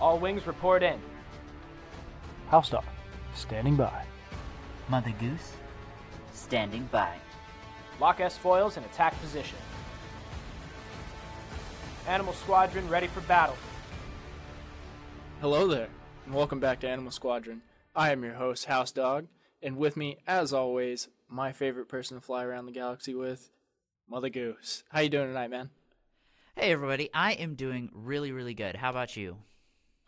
All wings report in. House dog, standing by. Mother Goose, standing by. Lock S foils in attack position. Animal Squadron ready for battle. Hello there, and welcome back to Animal Squadron. I am your host, House Dog, and with me, as always, my favorite person to fly around the galaxy with, Mother Goose. How you doing tonight, man? Hey everybody, I am doing really, really good. How about you?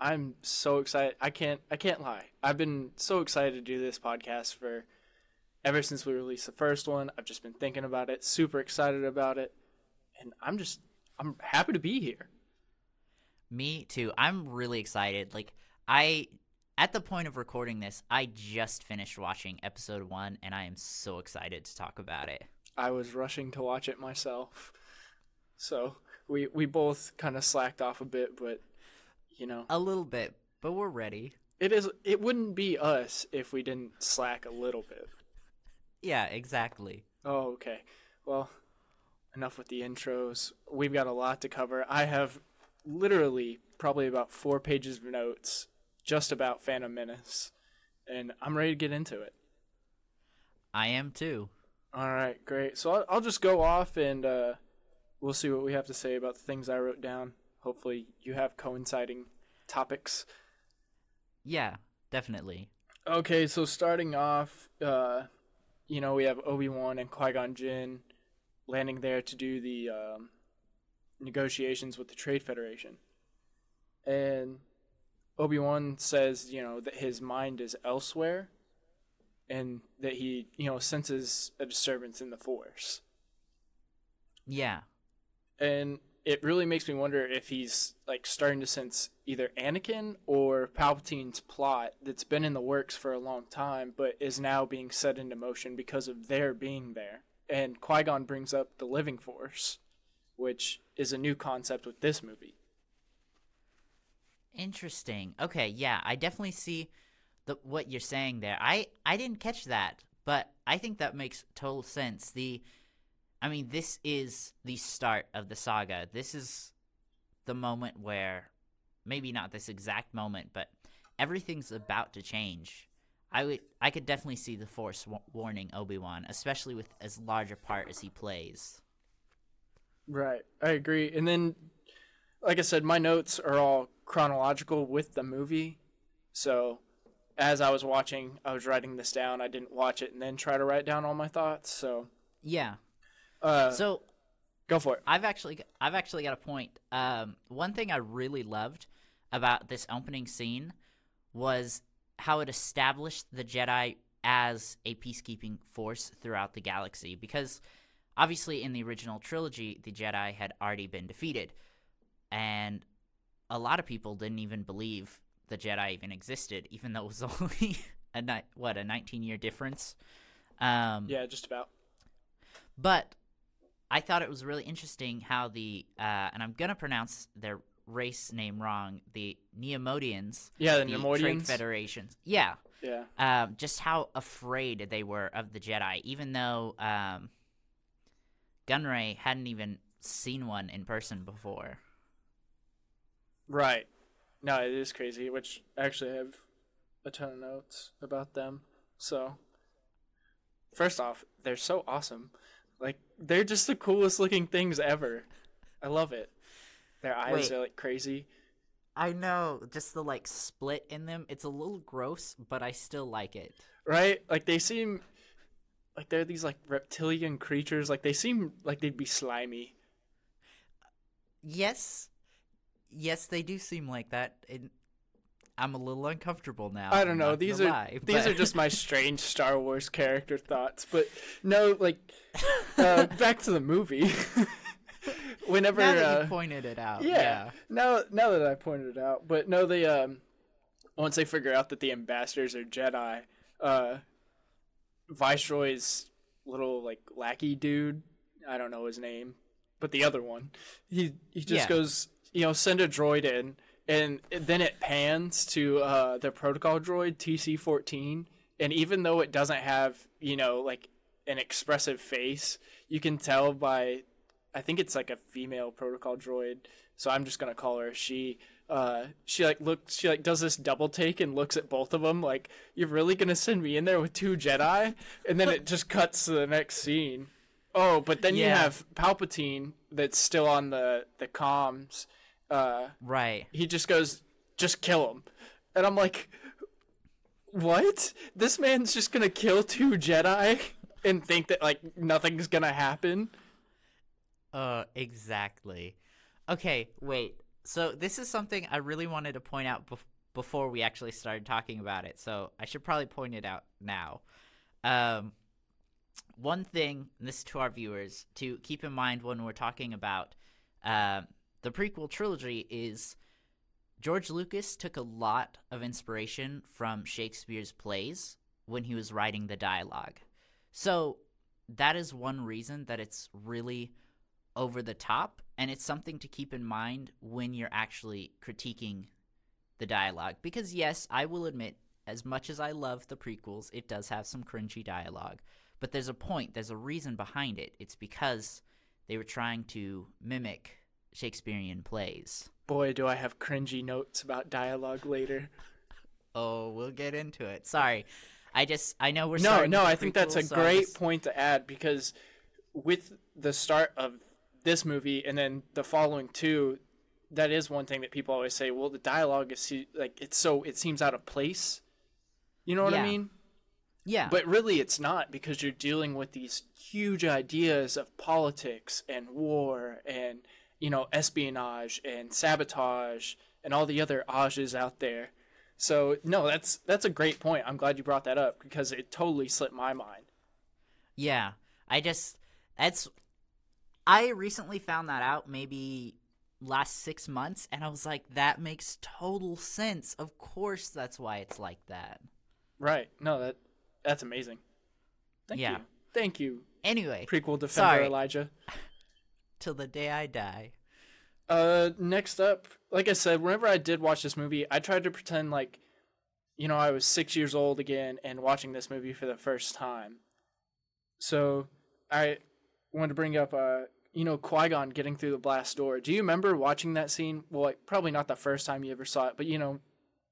I'm so excited. I can't I can't lie. I've been so excited to do this podcast for ever since we released the first one. I've just been thinking about it, super excited about it, and I'm just I'm happy to be here. Me too. I'm really excited. Like I at the point of recording this, I just finished watching episode 1 and I am so excited to talk about it. I was rushing to watch it myself. So, we we both kind of slacked off a bit, but you know, A little bit, but we're ready. it is it wouldn't be us if we didn't slack a little bit. Yeah, exactly. Oh, okay. Well, enough with the intros. We've got a lot to cover. I have literally probably about 4 pages of notes just about Phantom Menace, and I'm ready to get into it. I am too. All right, great. So I'll, I'll just go off and uh, we'll see what we have to say about the things I wrote down. Hopefully, you have coinciding topics. Yeah, definitely. Okay, so starting off, uh, you know, we have Obi Wan and Qui Gon Jinn landing there to do the um, negotiations with the Trade Federation. And Obi Wan says, you know, that his mind is elsewhere and that he, you know, senses a disturbance in the Force. Yeah. and it really makes me wonder if he's like starting to sense either Anakin or Palpatine's plot that's been in the works for a long time, but is now being set into motion because of their being there. And Qui Gon brings up the Living Force, which is a new concept with this movie. Interesting. Okay, yeah, I definitely see the what you're saying there. I I didn't catch that, but I think that makes total sense. The I mean, this is the start of the saga. This is the moment where maybe not this exact moment, but everything's about to change. I would I could definitely see the Force wa- warning Obi-Wan, especially with as large a part as he plays. Right, I agree. And then, like I said, my notes are all chronological with the movie. So, as I was watching, I was writing this down. I didn't watch it and then try to write down all my thoughts. So, Yeah. Uh, So go for it. I've actually I've actually got a point. Um, one thing I really loved about this opening scene was how it established the Jedi as a peacekeeping force throughout the galaxy. Because obviously, in the original trilogy, the Jedi had already been defeated, and a lot of people didn't even believe the Jedi even existed, even though it was only a ni- what a 19 year difference. Um, Yeah, just about. but I thought it was really interesting how the uh, and I'm gonna pronounce their race name wrong. The Neomodians, Yeah, the the Trade Federations. Yeah, Yeah. um, just how afraid they were of the Jedi, even though um, Gunray hadn't even seen one in person before. Right. No, it is crazy, which actually, I have a ton of notes about them. So, first off, they're so awesome. They're just the coolest looking things ever. I love it. Their eyes Wait. are like crazy. I know, just the like split in them. It's a little gross, but I still like it. Right? Like, they seem like they're these like reptilian creatures. Like, they seem like they'd be slimy. Yes, yes, they do seem like that. And I'm a little uncomfortable now. I I'm don't know. These are lie, these but- are just my strange Star Wars character thoughts. But no, like uh, back to the movie. Whenever now that uh, you pointed it out. yeah, Yeah. now now that I pointed it out, but no, they um once they figure out that the ambassadors are Jedi, uh, Viceroy's little like lackey dude, I don't know his name, but the other one, he he just Yeah. goes, you know, send a droid in, and then it pans to uh, the protocol droid TC-14, and even though it doesn't have, you know, like an expressive face, you can tell by I think it's like a female protocol droid, so I'm just gonna call her she. Uh, she like looks, she like does this double take and looks at both of them like, "You're really gonna send me in there with two Jedi?" And then it just cuts to the next scene. Oh, but then you have Palpatine that's still on the the comms. Uh, Right. he just goes, "Just kill him," and I'm like, "What? This man's just gonna kill two Jedi and think that like nothing's gonna happen?" Uh, exactly. Okay, wait. So this is something I really wanted to point out bef- before we actually started talking about it. So I should probably point it out now. Um, one thing, and this is to our viewers, to keep in mind when we're talking about um the prequel trilogy is George Lucas took a lot of inspiration from Shakespeare's plays when he was writing the dialogue. So that is one reason that it's really over the top and it's something to keep in mind when you're actually critiquing the dialogue. Because yes i will admit as much as i love the prequels it does have some cringy dialogue. But there's a point there's a reason behind it. It's because they were trying to mimic shakespearean plays Boy, do I have cringy notes about dialogue later. oh we'll get into it sorry i just i know we're no, starting no, I think that's a prequels, great point to add because with the start of this movie and then the following two, that is one thing that people always say. Well, the dialogue is like it's so it seems out of place. You know what I mean? yeah But really, it's not because you're dealing with these huge ideas of politics and war and you know espionage and sabotage and all the other ages out there. So no, that's that's a great point. I'm glad you brought that up because it totally slipped my mind. Yeah, I just that's I recently found that out maybe last 6 months and I was like that makes total sense. Of course that's why it's like that. Right? No, that that's amazing. Thank Yeah. you. Thank you, Anyway, prequel defender Sorry. Elijah. till the day I die. Uh, next up, like I said, whenever I did watch this movie, I tried to pretend like, you know, I was six years old again and watching this movie for the first time. So, I wanted to bring up, uh, you know, Qui Gon getting through the blast door. Do you remember watching that scene? Well, like, probably not the first time you ever saw it, but you know,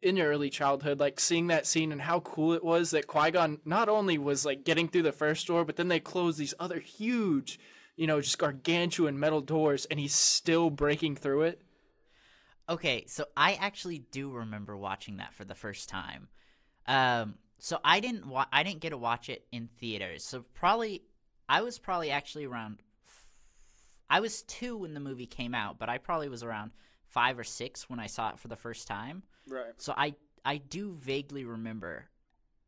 in your early childhood, like seeing that scene and how cool it was that Qui Gon not only was like getting through the first door, but then they closed these other huge, you know, just gargantuan metal doors, and he's still breaking through it. Okay, so I actually do remember watching that for the first time. Um, so I didn't wa- I didn't get to watch it in theaters. So probably I was probably actually around. f- I was two when the movie came out, but I probably was around five or six when I saw it for the first time. Right. So I I do vaguely remember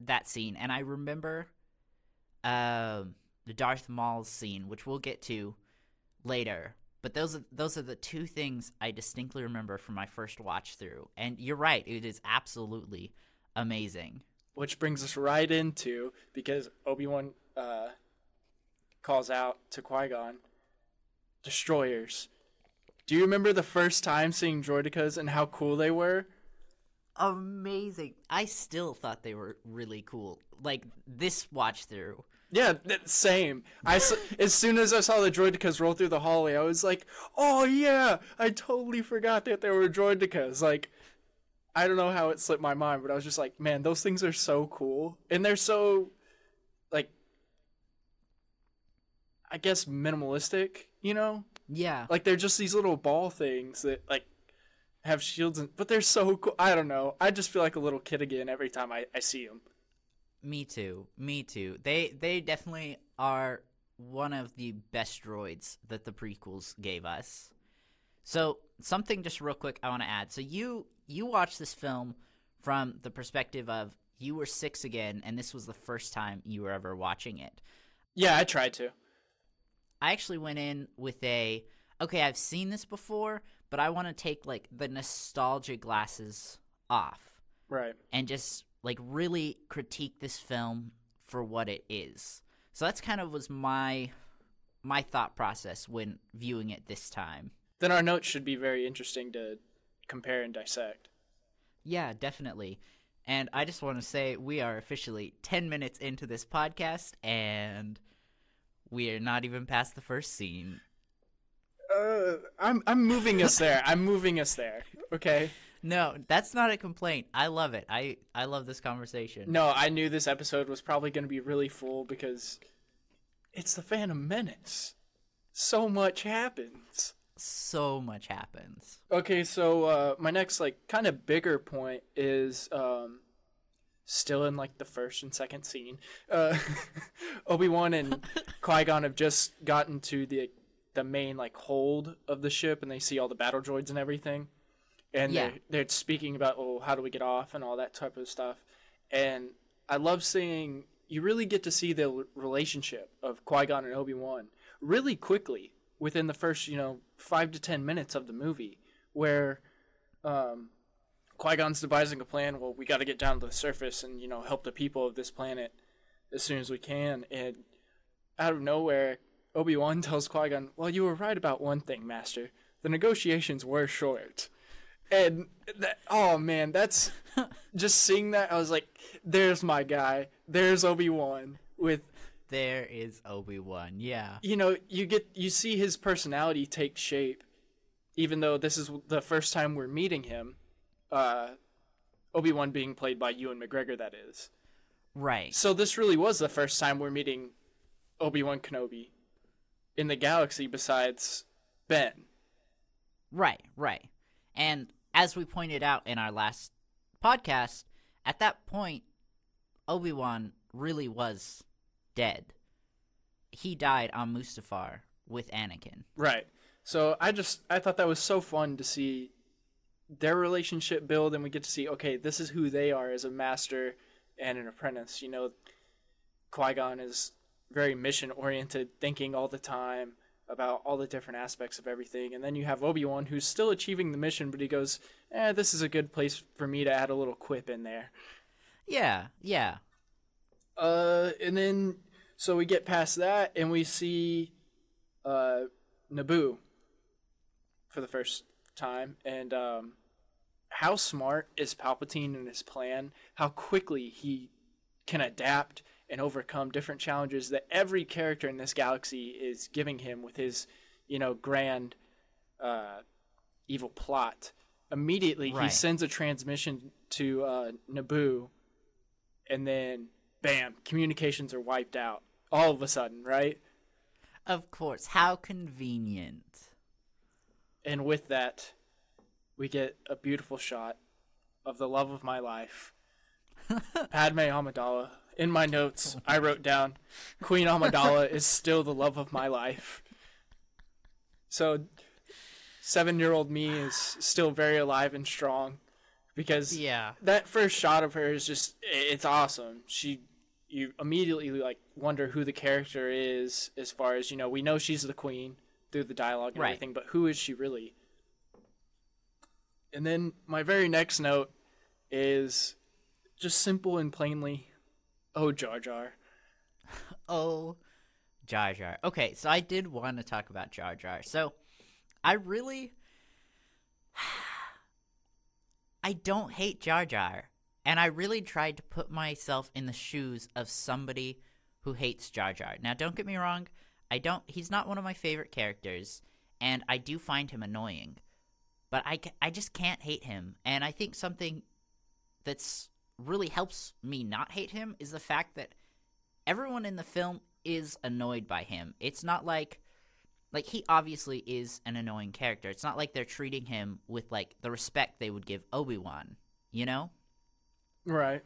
that scene, and I remember um, the Darth Maul scene, which we'll get to later. But those are those are the two things I distinctly remember from my first watch through. And you're right, it is absolutely amazing. Which brings us right into because Obi Wan uh, calls out to Qui Gon, destroyers. Do you remember the first time seeing droidekas and how cool they were? Amazing. I still thought they were really cool. Like this watch through. Yeah, same. I as soon as I saw the droidekas roll through the hallway, I was like, "Oh yeah!" I totally forgot that there were droidekas. Like, I don't know how it slipped my mind, but I was just like, "Man, those things are so cool, and they're so, like, I guess minimalistic. You know, Yeah. like they're just these little ball things that like have shields, and but they're so cool. I don't know. I just feel like a little kid again every time I I see them. Me too. Me too. They they definitely are one of the best droids that the prequels gave us. So, something just real quick I want to add. So you you watched this film from the perspective of you were 6 again and this was the first time you were ever watching it. Yeah, I tried to. I actually went in with a okay, I've seen this before, but I want to take like the nostalgia glasses off Right. and just like really critique this film for what it is. So that's kind of was my my thought process when viewing it this time. Then our notes should be very interesting to compare and dissect. Yeah, definitely. And I just want to say we are officially 10 minutes into this podcast and we are not even past the first scene. Uh, I'm I'm moving us there. I'm moving us there. Okay. No, that's not a complaint. I love it. I I love this conversation. No, I knew this episode was probably going to be really full because it's the Phantom Menace. So much happens. So much happens. Okay, so uh, my next like kind of bigger point is um, still in like the first and second scene. Uh, Obi Wan and Qui Gon have just gotten to the the main like hold of the ship, and they see all the battle droids and everything, and Yeah. they're they're speaking about oh how do we get off and all that type of stuff, and I love seeing you really get to see the relationship of Qui Gon and Obi Wan really quickly within the first you know five to ten minutes of the movie, where um, Qui Gon's devising a plan. Well, we got to get down to the surface and you know help the people of this planet as soon as we can. And out of nowhere, Obi Wan tells Qui Gon, "Well, you were right about one thing, Master. The negotiations were short." And that, oh man, that's just seeing that. I was like, "There's my guy. There's Obi Wan." With There is Obi Wan. Yeah. you know, you get you see his personality take shape, even though this is the first time we're meeting him. Uh, Obi Wan being played by Ewan McGregor, that is. Right. So this really was the first time we're meeting Obi Wan Kenobi in the galaxy, besides Ben. Right, right. And as we pointed out in our last podcast, at that point, Obi Wan really was dead. He died on Mustafar with Anakin. Right. So I just I thought that was so fun to see their relationship build, and we get to see okay, this is who they are as a master and an apprentice. You know, Qui Gon is very mission oriented, thinking all the time about all the different aspects of everything, and then you have Obi Wan who's still achieving the mission, but he goes, "Eh, this is a good place for me to add a little quip in there." Yeah, yeah. Uh, and then so we get past that, and we see uh, Naboo for the first time, and um, how smart is Palpatine in his plan? How quickly he can adapt and overcome different challenges that every character in this galaxy is giving him with his, you know, grand uh, evil plot. Immediately, he sends a transmission to uh, Naboo, and then bam, communications are wiped out all of a sudden, right? Of course. How convenient. And with that, we get a beautiful shot of the love of my life, Padme Amidala. In my notes, I wrote down, Queen Amidala is still the love of my life. So, seven-year-old me is still very alive and strong, because Yeah. that first shot of her is just it's awesome. She you immediately like wonder who the character is as far as you know we know she's the queen through the dialogue and Right. everything, but who is she really? And then my very next note is just simple and plainly, oh Jar Jar. Oh, Jar Jar. Okay, so I did want to talk about Jar Jar. So, I really. I don't hate Jar Jar. And I really tried to put myself in the shoes of somebody who hates Jar Jar. Now, don't get me wrong. I don't. He's not one of my favorite characters. And I do find him annoying. But I, I just can't hate him. And I think something that's really helps me not hate him is the fact that everyone in the film is annoyed by him. It's not like like he obviously is an annoying character. It's not like they're treating him with like the respect they would give Obi-Wan, you know? Right.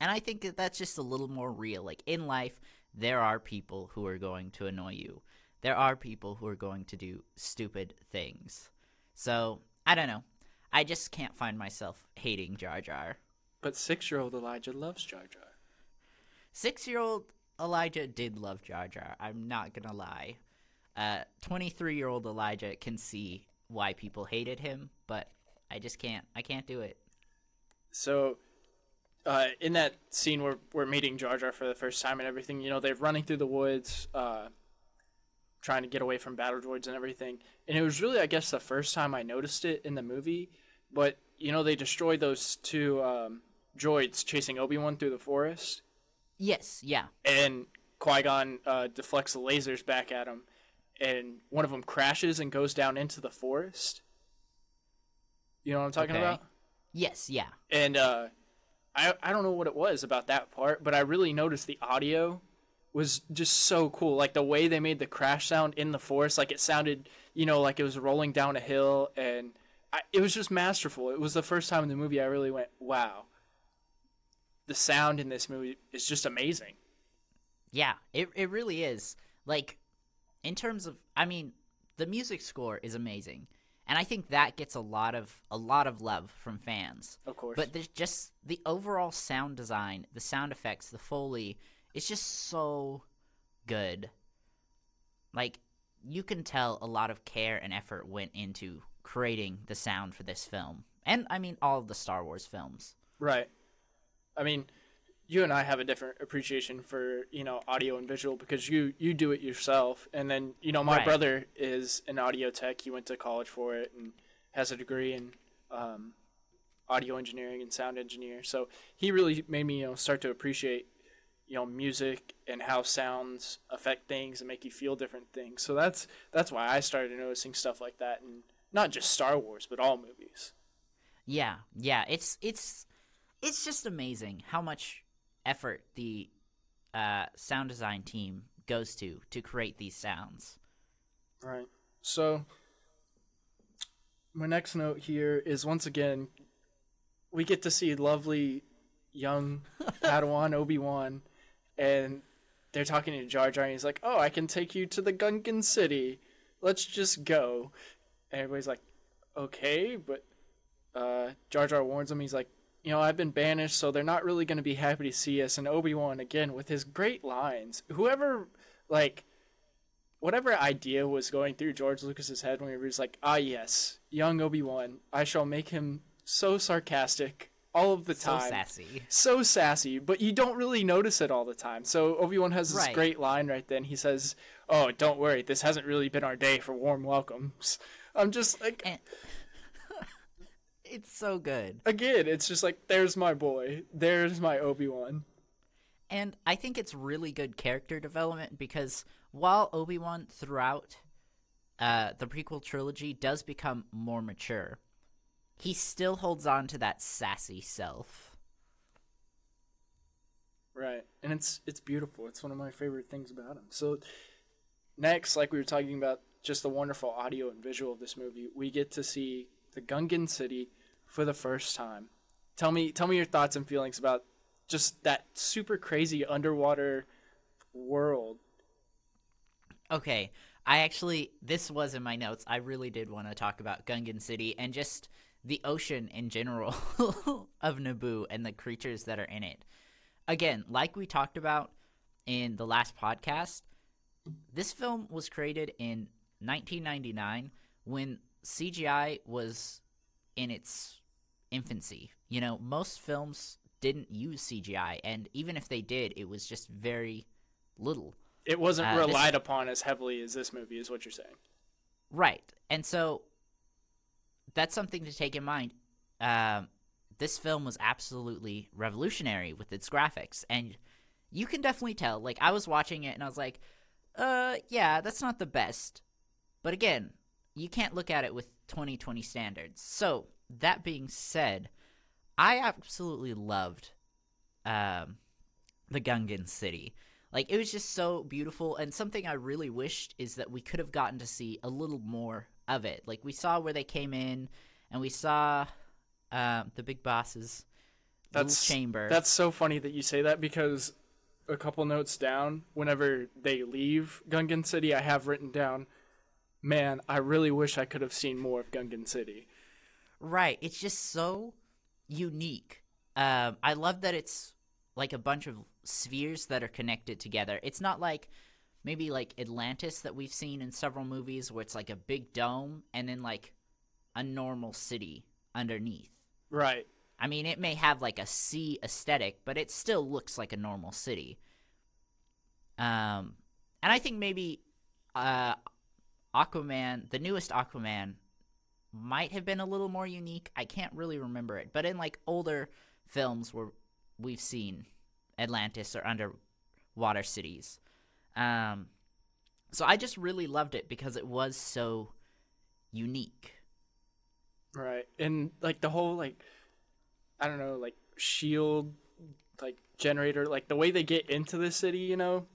And I think that that's just a little more real. Like in life, there are people who are going to annoy you. There are people who are going to do stupid things. So, I don't know. I just can't find myself hating Jar Jar. But six-year-old Elijah loves Jar Jar. Six year old Elijah did love Jar Jar. I'm not gonna lie. Uh, 23 year old Elijah can see why people hated him, but I just can't. I can't do it. So, uh, in that scene where we're meeting Jar Jar for the first time and everything, you know, they're running through the woods, uh, trying to get away from battle droids and everything. And it was really, I guess, the first time I noticed it in the movie. But you know, they destroy those two um, droids chasing Obi Wan through the forest, Yes, yeah. and Qui Gon uh, deflects the lasers back at him. and one of them crashes and goes down into the forest. You know what I'm talking Okay. about? Yes, yeah. And uh, I I don't know what it was about that part, but I really noticed the audio was just so cool. Like the way they made the crash sound in the forest, like it sounded, you know, like it was rolling down a hill, and I, it was just masterful. It was the first time in the movie I really went, wow. The sound in this movie is just amazing. Yeah, it it really is. Like in terms of I mean, the music score is amazing. And I think that gets a lot of a lot of love from fans. Of course. But there's just the overall sound design, the sound effects, the foley, it's just so good. Like you can tell a lot of care and effort went into creating the sound for this film. And I mean all of the Star Wars films. Right. I mean, you and I have a different appreciation for you know audio and visual because you you do it yourself, and then you know my Right. brother is an audio tech. He went to college for it and has a degree in um, audio engineering and sound engineer. So he really made me you know start to appreciate you know music and how sounds affect things and make you feel different things. So that's that's why I started noticing stuff like that, and not just Star Wars, but all movies. Yeah, yeah, it's it's it's just amazing how much effort the uh, sound design team goes to to create these sounds. Right. So my next note here is once again we get to see lovely young Padawan Obi-Wan and they're talking to Jar Jar and he's like, "Oh, I can take you to the Gungan city. Let's just go." And everybody's like, "Okay, but uh Jar Jar warns him. He's like, "You know, I've been banished, so they're not really going to be happy to see us." And Obi-Wan again with his great lines. Whoever like whatever idea was going through George Lucas's head when he was like, "Ah, yes, young Obi Wan, I shall make him so sarcastic all of the So time, sassy. so sassy, but you don't really notice it all the time." So Obi Wan has this Right. great line right then. He says, "Oh, don't worry, this hasn't really been our day for warm welcomes." I'm just like, And it's so good. again, it's just like, there's my boy, there's my Obi Wan. And I think it's really good character development because while Obi-Wan throughout uh, the prequel trilogy does become more mature, he still holds on to that sassy self. Right. And it's it's beautiful. It's one of my favorite things about him. So next, like we were talking about just the wonderful audio and visual of this movie, we get to see the Gungan city for the first time. Tell me tell me your thoughts and feelings about just that super crazy underwater world. Okay, I actually this was in my notes. I really did want to talk about Gungan City and just the ocean in general of Naboo and the creatures that are in it. Again, like we talked about in the last podcast, this film was created in 1999 when CGI was in its infancy. You know, most films didn't use CGI, and even if they did, it was just very little. It wasn't Uh, this- relied upon as heavily as this movie is what you're saying. Right. And so that's something to take in mind. Um, this film was absolutely revolutionary with its graphics. And you can definitely tell. Like, I was watching it and I was like, uh, yeah, that's not the best. But again, you can't look at it with 2020 standards. So, that being said, I absolutely loved um, the Gungan city. Like it was just so beautiful, and something I really wished is that we could have gotten to see a little more of it. Like we saw where they came in, and we saw um, the big boss's That's chamber. That's so funny that you say that because a couple notes down, whenever they leave Gungan City, I have written down, man, I really wish I could have seen more of Gungan City. Right. It's just so unique. Um, I love that it's like a bunch of spheres that are connected together. It's not like maybe like Atlantis that we've seen in several movies where it's like a big dome and then like a normal city underneath. Right. I mean, it may have like a sea aesthetic, but it still looks like a normal city. Um, and I think maybe uh, Aquaman, the newest Aquaman, might have been a little more unique. I can't really remember it, but in like older films where we've seen Atlantis or underwater cities, um, So I just really loved it because it was so unique. Right. And like the whole like I don't know, like shield like generator, like the way they get into the city, you know?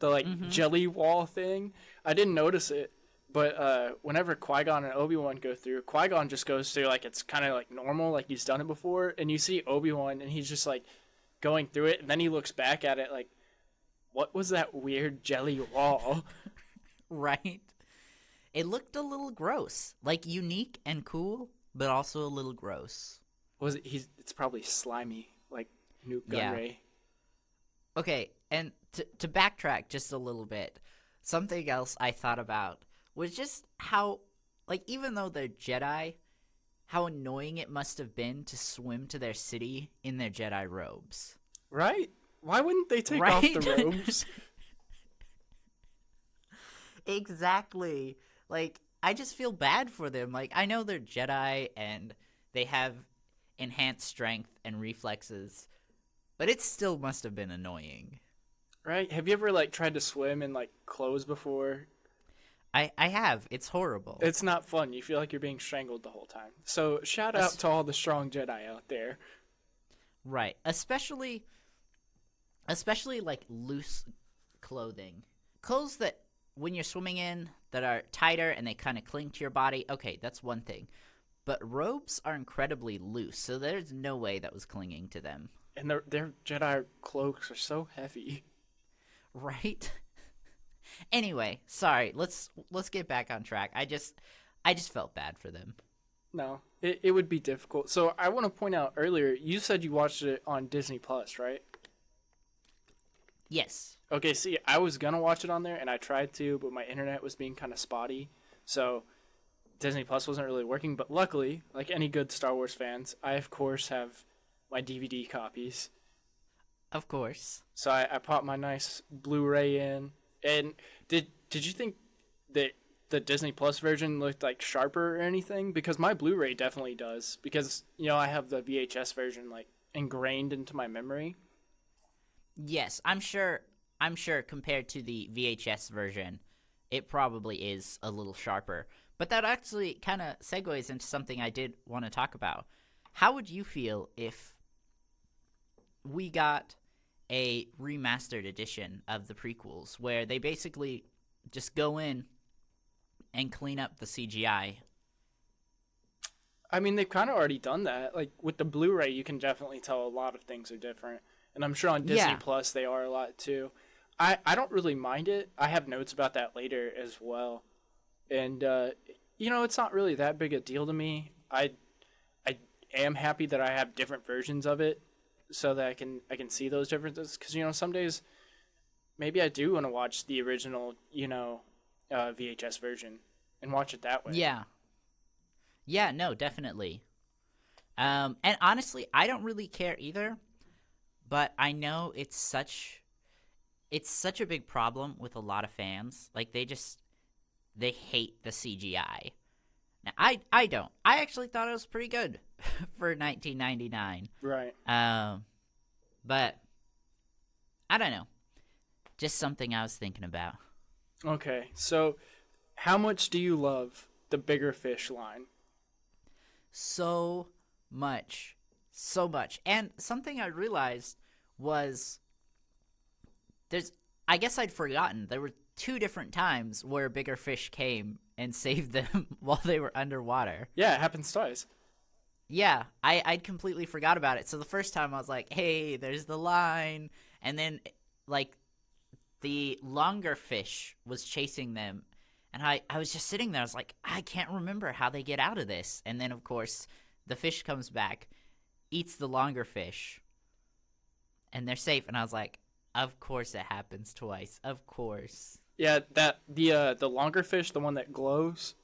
The like Mm-hmm. jelly wall thing. I didn't notice it. But uh whenever Qui Gon and Obi Wan go through, Qui Gon just goes through like it's kinda like normal, like he's done it before, and you see Obi Wan and he's just like going through it and then he looks back at it like what was that weird jelly wall? Right? It looked a little gross. Like unique and cool, but also a little gross. was it he's it's probably slimy, like Nute Yeah. Gunray. Okay, and to to backtrack just a little bit, something else I thought about was just how like even though they're Jedi, how annoying it must have been to swim to their city in their Jedi robes. Right? Why wouldn't they take off the robes? Exactly. Like I just feel bad for them. Like I know they're Jedi and they have enhanced strength and reflexes, but it still must have been annoying. right? Have you ever like tried to swim in like clothes before? I I have. It's horrible. It's not fun. You feel like you're being strangled the whole time. So shout out That's- to all the strong Jedi out there. Right. Especially especially like loose clothing. Clothes that when you're swimming in that are tighter and they kind of cling to your body. Okay, that's one thing. But robes are incredibly loose, so there's no way that was clinging to them. And their their Jedi cloaks are so heavy. Right? Anyway, sorry. Let's let's get back on track. I just I just felt bad for them. No, it, it would be difficult. So I want to point out earlier, you said you watched it on Disney Plus, right? Yes. Okay, see, I was gonna watch it on there, and I tried to, but my internet was being kind of spotty, so Disney Plus wasn't really working. But luckily, like any good Star Wars fans, I of course have my DVD copies. Of course. So I, I popped my nice Blu-ray in. And did did you think that the Disney Plus version looked like sharper or anything? Because my Blu-ray definitely does. Because you know I have the VHS version like ingrained into my memory. Yes, I'm sure. I'm sure compared to the VHS version, it probably is a little sharper. But that actually kind of segues into something I did want to talk about. How would you feel if we got a remastered edition of the prequels where they basically just go in and clean up the CGI? I mean, they've kind of already done that. Like with the Blu-ray, you can definitely tell a lot of things are different, and I'm sure on Disney Yeah. Plus they are a lot too. I I don't really mind it. I have notes about that later as well, and uh, you know, it's not really that big a deal to me. I I am happy that I have different versions of it, so that I can I can see those differences. Because you know, some days maybe I do want to watch the original, you know, uh, VHS version and watch it that way. Yeah. Yeah, no, definitely. Um, and honestly, I don't really care either, but I know it's such it's such a big problem with a lot of fans. Like they just they hate the CGI. Now, I I don't. I actually thought it was pretty good for 1999. Right. Um, but I don't know. Just something I was thinking about. Okay, so how much do you love the bigger fish line? so much so much and something i realized was there's i guess i'd forgotten there were two different times where bigger fish came and saved them while they were underwater Yeah, it happens twice. Yeah i i'd completely forgot about it. So the first time i was like hey there's the line. And then like the longer fish was chasing them. And I, I was just sitting there. I was like i can't remember how they get out of this. And then of course the fish comes back eats the longer fish and they're safe. And i was like of course it happens twice. Of course. Yeah, that the uh the longer fish, the one that glows,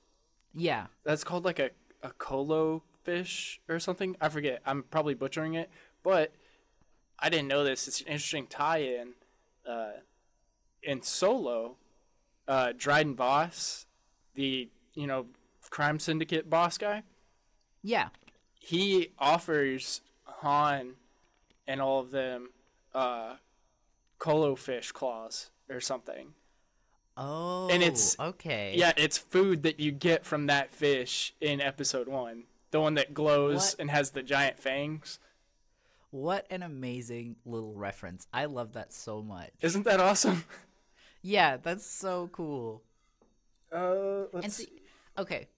yeah. that's called like a a colo fish or something. I forget. I'm probably butchering it, but I didn't know this. It's an interesting tie-in. Uh, in Solo, uh, Dryden Vos, the you know crime syndicate boss guy, yeah he offers Han and all of them uh colo fish claws or something. Oh, and it's- okay. Yeah, it's food that you get from that fish in episode one. The one that glows What? and has the giant fangs. What an amazing little reference. I love that so much. Isn't that awesome? Yeah, that's so cool. Uh, let's And see, okay,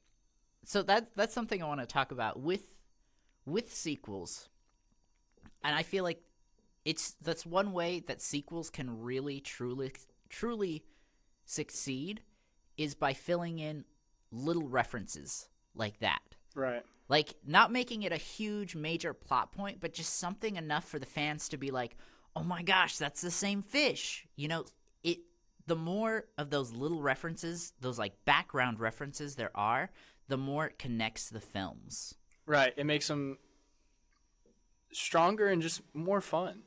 so that that's something I want to talk about with with sequels, and I feel like it's that's one way that sequels can really truly truly succeed is by filling in little references like that. Right. Like not making it a huge major plot point, but just something enough for the fans to be like, "Oh my gosh, that's the same fish." You know, it the more of those little references, those like background references there are, the more it connects the films. Right. It makes them stronger and just more fun.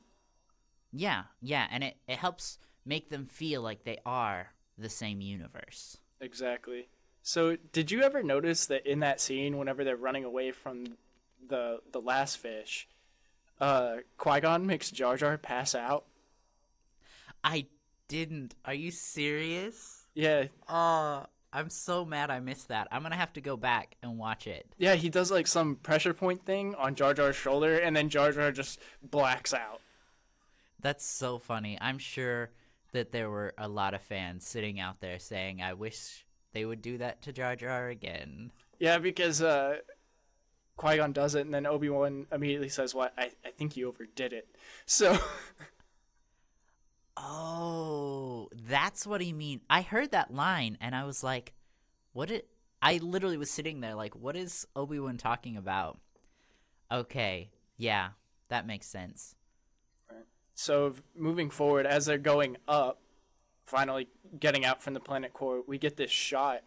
Yeah, yeah, and it, it helps make them feel like they are the same universe. Exactly. So, did you ever notice that in that scene, whenever they're running away from the the last fish, uh, Qui Gon makes Jar Jar pass out? I didn't. Are you serious? Yeah, Oh, I'm so mad I missed that. I'm gonna have to go back and watch it. yeah. He does like some pressure point thing on Jar Jar's shoulder, and then Jar Jar just blacks out. That's so funny. I'm sure that there were a lot of fans sitting out there saying, "I wish they would do that to Jar Jar again." Yeah, because uh, Qui Gon does it, and then Obi Wan immediately says, "What? I I think you overdid it." So, Oh, that's what he mean. I heard that line and I was like, "What it?" I literally was sitting there like, "What is Obi Wan talking about?" Okay, yeah, that makes sense. so moving forward, as they're going up, finally getting out from the planet core, we get this shot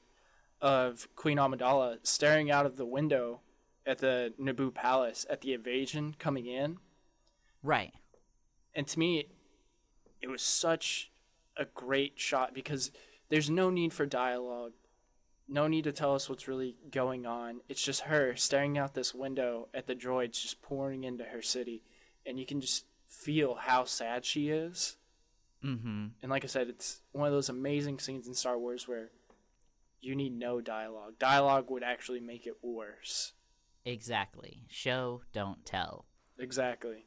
of Queen Amidala staring out of the window at the Naboo palace at the invasion coming in. Right. And to me, it was such a great shot because there's no need for dialogue, no need to tell us what's really going on. It's just her staring out this window at the droids just pouring into her city, and you can just feel how sad she is. Mm-hmm. And like I said, it's one of those amazing scenes in Star Wars where you need no dialogue. Dialogue would actually make it worse. Exactly. Show, don't tell. Exactly.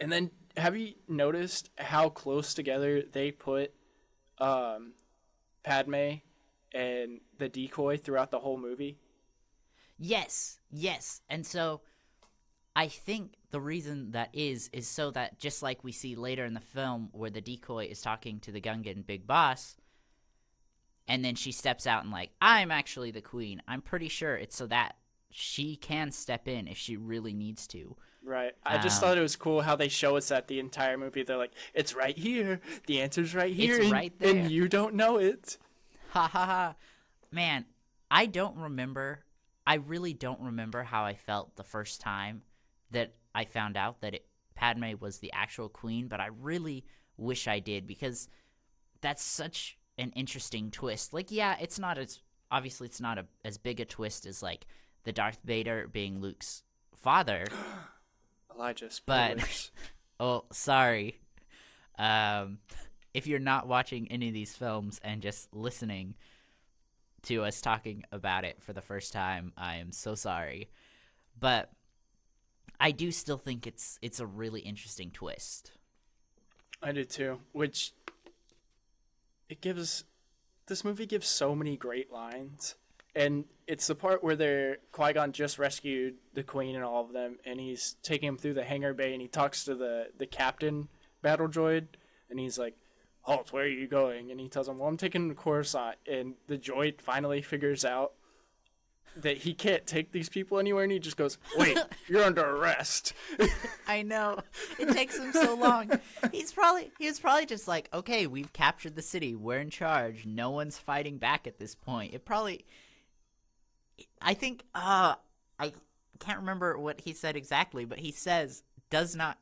And then have you noticed how close together they put um Padme and the decoy throughout the whole movie? Yes, yes. And so I think the reason that is is so that just like we see later in the film where the decoy is talking to the Gungan big boss and then she steps out and like I'm actually the queen. I'm pretty sure it's so that she can step in if she really needs to. Right. I just Um, thought it was cool how they show us that the entire movie. They're like, "It's right here. The answer's right here, and, right there." and you don't know it." Ha ha ha. Man, I don't remember. I really don't remember how I felt the first time that I found out that it, Padme was the actual queen, but I really wish I did because that's such an interesting twist. Like, yeah, it's not as obviously it's not a, as big a twist as like the Darth Vader being Luke's father. Elijah, But- Oh, sorry. Um, if you're not watching any of these films and just listening to us talking about it for the first time, I am so sorry. But I do still think it's it's a really interesting twist. I did too. Which it gives this movie gives so many great lines, and it's the part where they're Qui Gon just rescued the Queen and all of them, and he's taking him through the hangar bay, and he talks to the the captain battle droid, and he's like, "Halt! Where are you going?" And he tells him, "Well, I'm taking to Coruscant," and the droid finally figures out. That he can't take these people anywhere, and he just goes, "Wait, you're under arrest." I know. It takes him so long. He's probably he was probably just like, "Okay, we've captured the city. We're in charge. No one's fighting back at this point." It probably I think uh I can't remember what he said exactly, but he says does not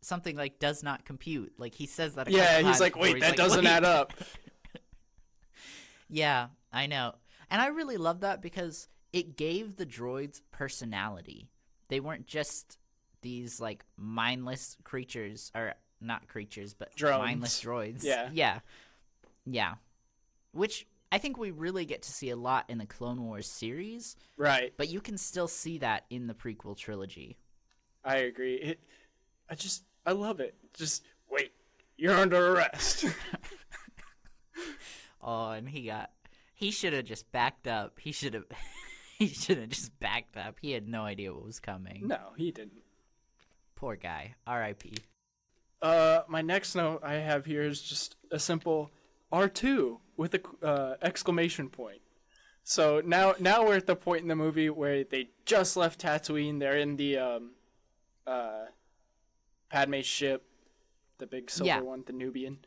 something like does not compute. Like he says that a yeah, he's like, "Wait, that doesn't "Wait." add up." Yeah, I know. And I really love that because it gave the droids personality. They weren't just these like mindless creatures or not creatures, but Drones. mindless droids. Yeah. Yeah. Yeah. Which I think we really get to see a lot in the Clone Wars series, Right. but you can still see that in the prequel trilogy. I agree. It, I just, I love it. Just wait, you're under arrest. Oh, and he got he should have just backed up. He should have he should have just backed up. He had no idea what was coming. no, he didn't. Poor guy. R.I.P. Uh, my next note I have here is just a simple R2 with a uh, exclamation point. So now, now we're at the point in the movie where they just left Tatooine. They're in the um, uh, Padme's ship, the big silver Yeah. one, the Nubian.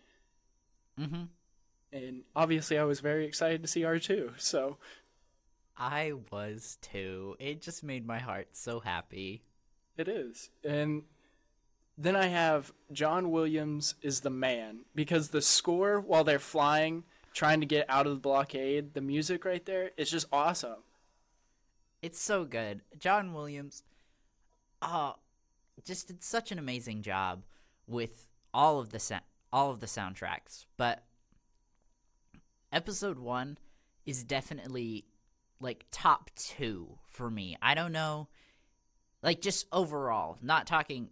Mm-hmm. And obviously, I was very excited to see R2. So I was too. It just made my heart so happy. It is. And then I have John Williams is the man because the score while they're flying, trying to get out of the blockade, the music right there is just awesome. It's so good. John Williams, uh, just did such an amazing job with all of the sa- all of the soundtracks. But episode one is definitely like top two for me. I don't know, like just overall, not talking.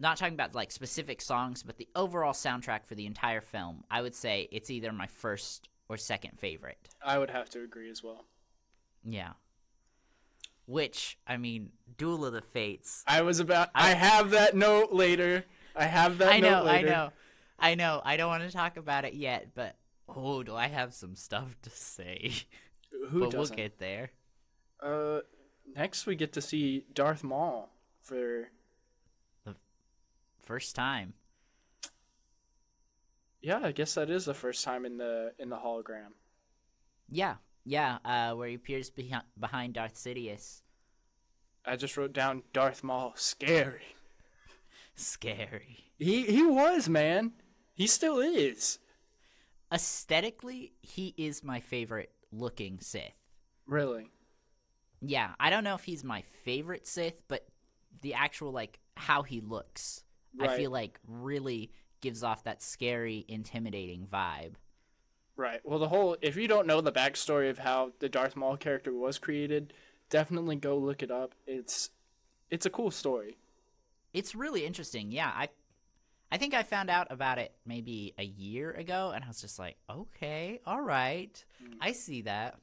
Not talking about like specific songs, but the overall soundtrack for the entire film, I would say it's either my first or second favorite. I would have to agree as well. Yeah. Which, I mean, Duel of the Fates. I was about I, have that note later. I have that I know, note I later. know. I know. I don't want to talk about it yet, but oh, do I have some stuff to say. Who but doesn't? we'll get there. Uh next we get to see Darth Maul for the First time. Yeah, I guess that is the first time in the in the hologram. Yeah. Yeah, uh, where he appears behi- behind Darth Sidious. I just wrote down Darth Maul scary. Scary. He he was, man. He still is. Aesthetically, he is my favorite looking Sith. Really. Yeah, I don't know if he's my favorite Sith, but the actual like how he looks, I feel like really gives off that scary, intimidating vibe. Right. Well, the whole if you don't know the backstory of how the Darth Maul character was created, definitely go look it up. It's it's a cool story. It's really interesting. Yeah, I I think I found out about it maybe a year ago and I was just like, "Okay, all right. I see that."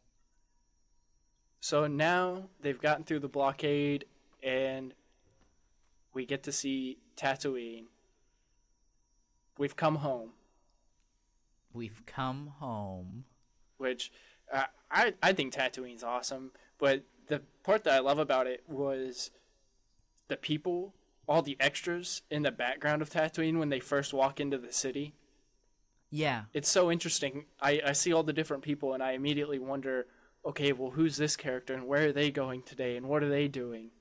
So now they've gotten through the blockade and we get to see Tatooine. We've come home, We've come home. which uh, I I think Tatooine's awesome, but the part that I love about it was the people, all the extras in the background of Tatooine when they first walk into the city. Yeah. it's so interesting. I, I see all the different people and I immediately wonder, okay, well, who's this character and where are they going today and what are they doing?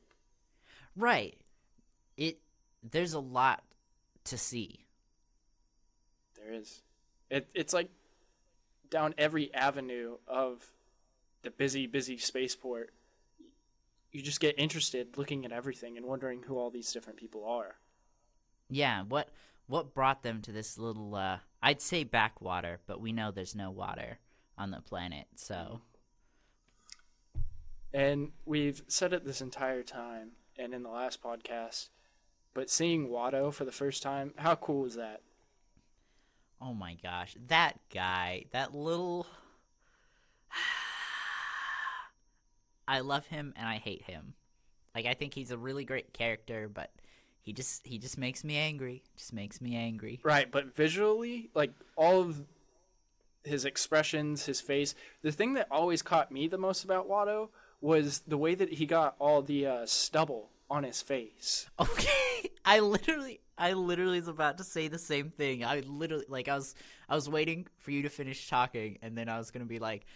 Right. It there's a lot to see. There is. It, it's like down every avenue of the busy, busy spaceport. You just get interested looking at everything and wondering who all these different people are. Yeah, what what brought them to this little uh I'd say backwater, but we know there's no water on the planet, so And we've said it this entire time and in the last podcast, but seeing Watto for the first time, how cool is that? oh my gosh, that guy, that little I love him and I hate him. Like I think he's a really great character, but he just he just makes me angry. Just makes me angry. Right, but visually, like all of his expressions, his face, the thing that always caught me the most about Watto was the way that he got all the uh, stubble on his face. Okay, I literally, I literally was about to say the same thing. I literally, like, I was, I was waiting for you to finish talking, and then I was gonna be like,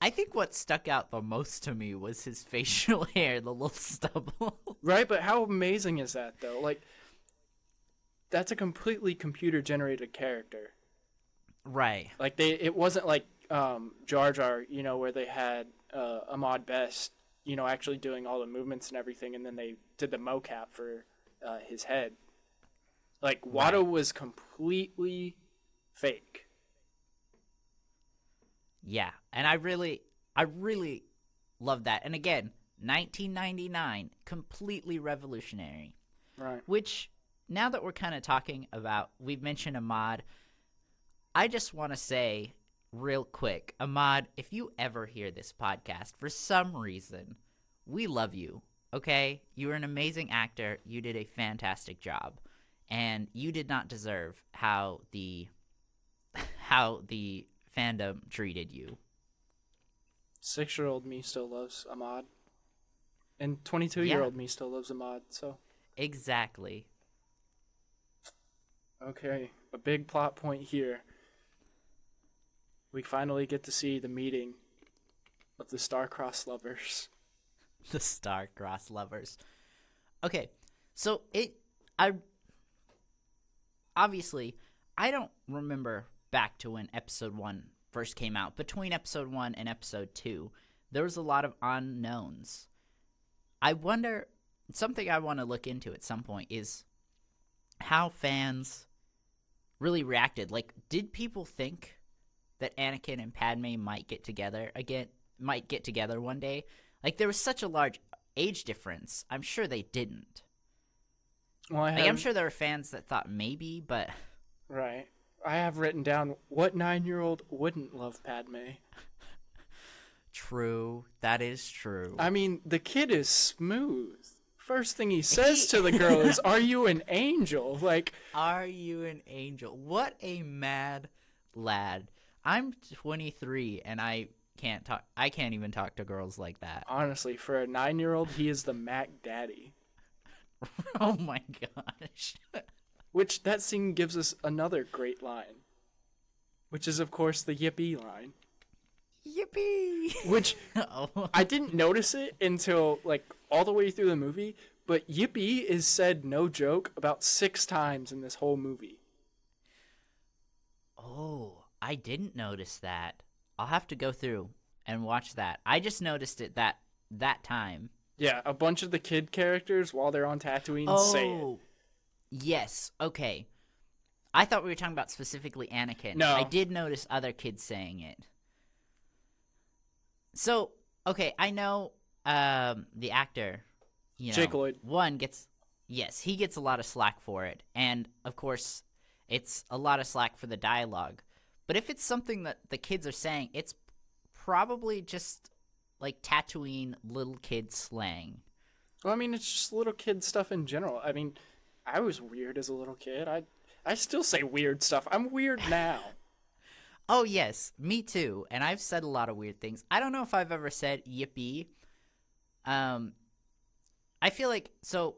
I think what stuck out the most to me was his facial hair, the little stubble. Right, but how amazing is that though? Like that's a completely computer generated character. right. Like they it wasn't like um Jar Jar, you know, where they had uh Ahmed Best, you know, actually doing all the movements and everything and then they did the mocap for uh, his head. Like Watto was completely fake. Yeah, and I really, I really love that. And again, 1999, completely revolutionary. Right. Which, now that we're kind of talking about, we've mentioned Ahmed. I just want to say real quick, Ahmed, if you ever hear this podcast for some reason, we love you. Okay, you are an amazing actor. You did a fantastic job, and you did not deserve how the how the fandom treated you. Six year old me still loves Ahmed. And 22 year old me still loves Ahmed, so. Exactly. Okay, a big plot point here. We finally get to see the meeting of the star-crossed lovers. The star-crossed lovers. Okay, so it. I. Obviously, I don't remember back to when episode one first came out. Between episode one and episode two, there was a lot of unknowns. I wonder. Something I want to look into at some point is how fans really reacted. Like, did people think that Anakin and Padme might get together again? Might get together one day? Like, there was such a large age difference. I'm sure they didn't. Well, I Like, I'm sure there were fans that thought maybe, but Right. I have written down what nine year old wouldn't love Padme. true. That is true. I mean, the kid is smooth. First thing he says to the girl is, Are you an angel? Like, Are you an angel? What a mad lad. I'm 23 and I can't talk. I can't even talk to girls like that. honestly, for a nine year old, he is the Mac Daddy. oh my gosh. Which that scene gives us another great line. Which is, of course, the yippee line. Yippee! Which oh. I didn't notice it until like all the way through the movie, but yippee is said no joke about six times in this whole movie. oh, I didn't notice that. I'll have to go through and watch that. I just noticed it that that time. Yeah, a bunch of the kid characters while they're on Tatooine say it. Oh, Yes. Okay. I thought we were talking about specifically Anakin. No. I did notice other kids saying it. So, okay, I know um, the actor, you know, Jake Lloyd. one gets yes, he gets a lot of slack for it, and of course, it's a lot of slack for the dialogue. But if it's something that the kids are saying, it's probably just like Tatooine little kid slang. Well, I mean, it's just little kid stuff in general. I mean, I was weird as a little kid. I I still say weird stuff. I'm weird now. Oh yes, me too. And I've said a lot of weird things. I don't know if I've ever said yippee. Um, I feel like so.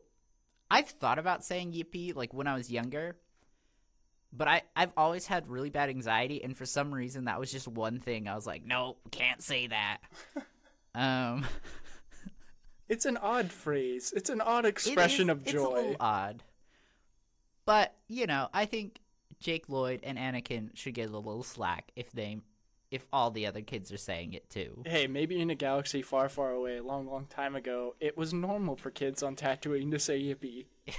I've thought about saying yippee like when I was younger, but I I've always had really bad anxiety, and for some reason that was just one thing. I was like, no, can't say that. um, it's an odd phrase. It's an odd expression is- of It's a joy. little odd, but you know, I think Jake Lloyd and Anakin should get a little slack if they, if all the other kids are saying it too. Hey, maybe in a galaxy far, far away, a long, long time ago, it was normal for kids on Tatooine to say yippee.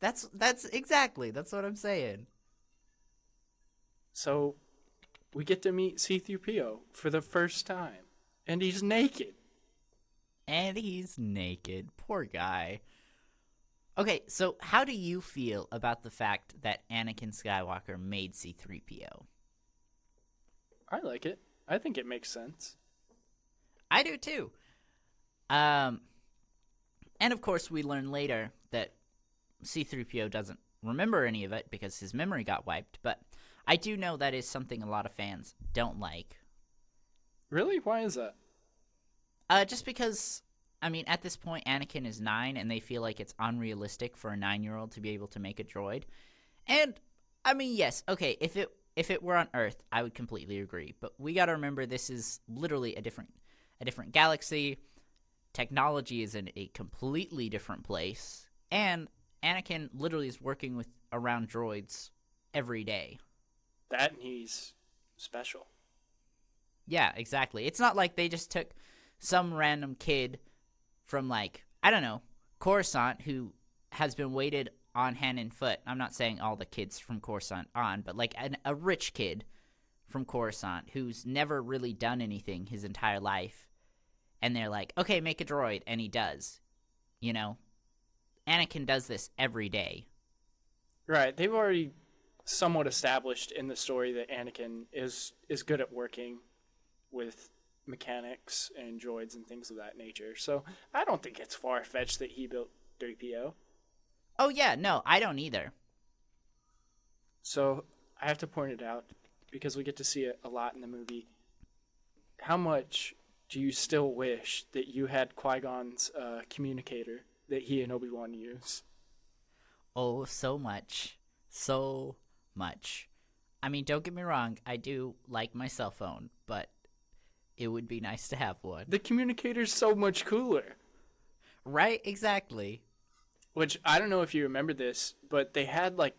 That's that's exactly that's what I'm saying. So, we get to meet C-3PO for the first time, and he's naked. And he's naked. Poor guy. Okay, so how do you feel about the fact that Anakin Skywalker made C3PO? I like it. I think it makes sense. I do too. Um and of course we learn later that C3PO doesn't remember any of it because his memory got wiped, but I do know that is something a lot of fans don't like. Really? Why is that? Uh, just because, I mean, at this point, Anakin is nine, and they feel like it's unrealistic for a nine-year-old to be able to make a droid. And I mean, yes, okay, if it if it were on Earth, I would completely agree. But we got to remember this is literally a different a different galaxy. Technology is in a completely different place, and Anakin literally is working with around droids every day. That and he's special. Yeah, exactly. It's not like they just took some random kid from like I don't know Coruscant who has been waited on hand and foot. I'm not saying all the kids from Coruscant on, but like an, a rich kid from Coruscant who's never really done anything his entire life, and they're like, okay, make a droid, and he does. You know, Anakin does this every day. Right. They've already somewhat established in the story that Anakin is is good at working with mechanics and droids and things of that nature. So I don't think it's far fetched that he built 3PO. Oh yeah, no, I don't either. So I have to point it out because we get to see it a lot in the movie. How much do you still wish that you had Qui Gon's uh, communicator that he and Obi Wan use? Oh, so much. So much. I mean, don't get me wrong, I do like my cell phone, but it would be nice to have one. The communicator's so much cooler. Right? Exactly. Which I don't know if you remember this, but they had like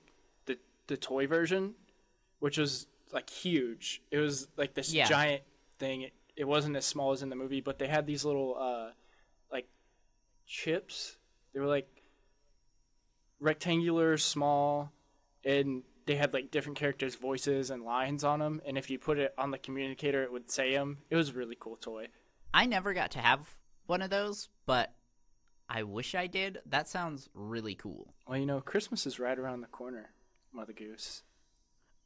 the the toy version, which was like huge. It was like this Yeah. giant thing. It, it wasn't as small as in the movie, but they had these little uh like chips. They were like rectangular, small, and they had like different characters' voices and lines on them. And if you put it on the communicator, it would say them. It was a really cool toy. I never got to have one of those, but I wish I did. That sounds really cool. Well, you know, Christmas is right around the corner, Mother Goose.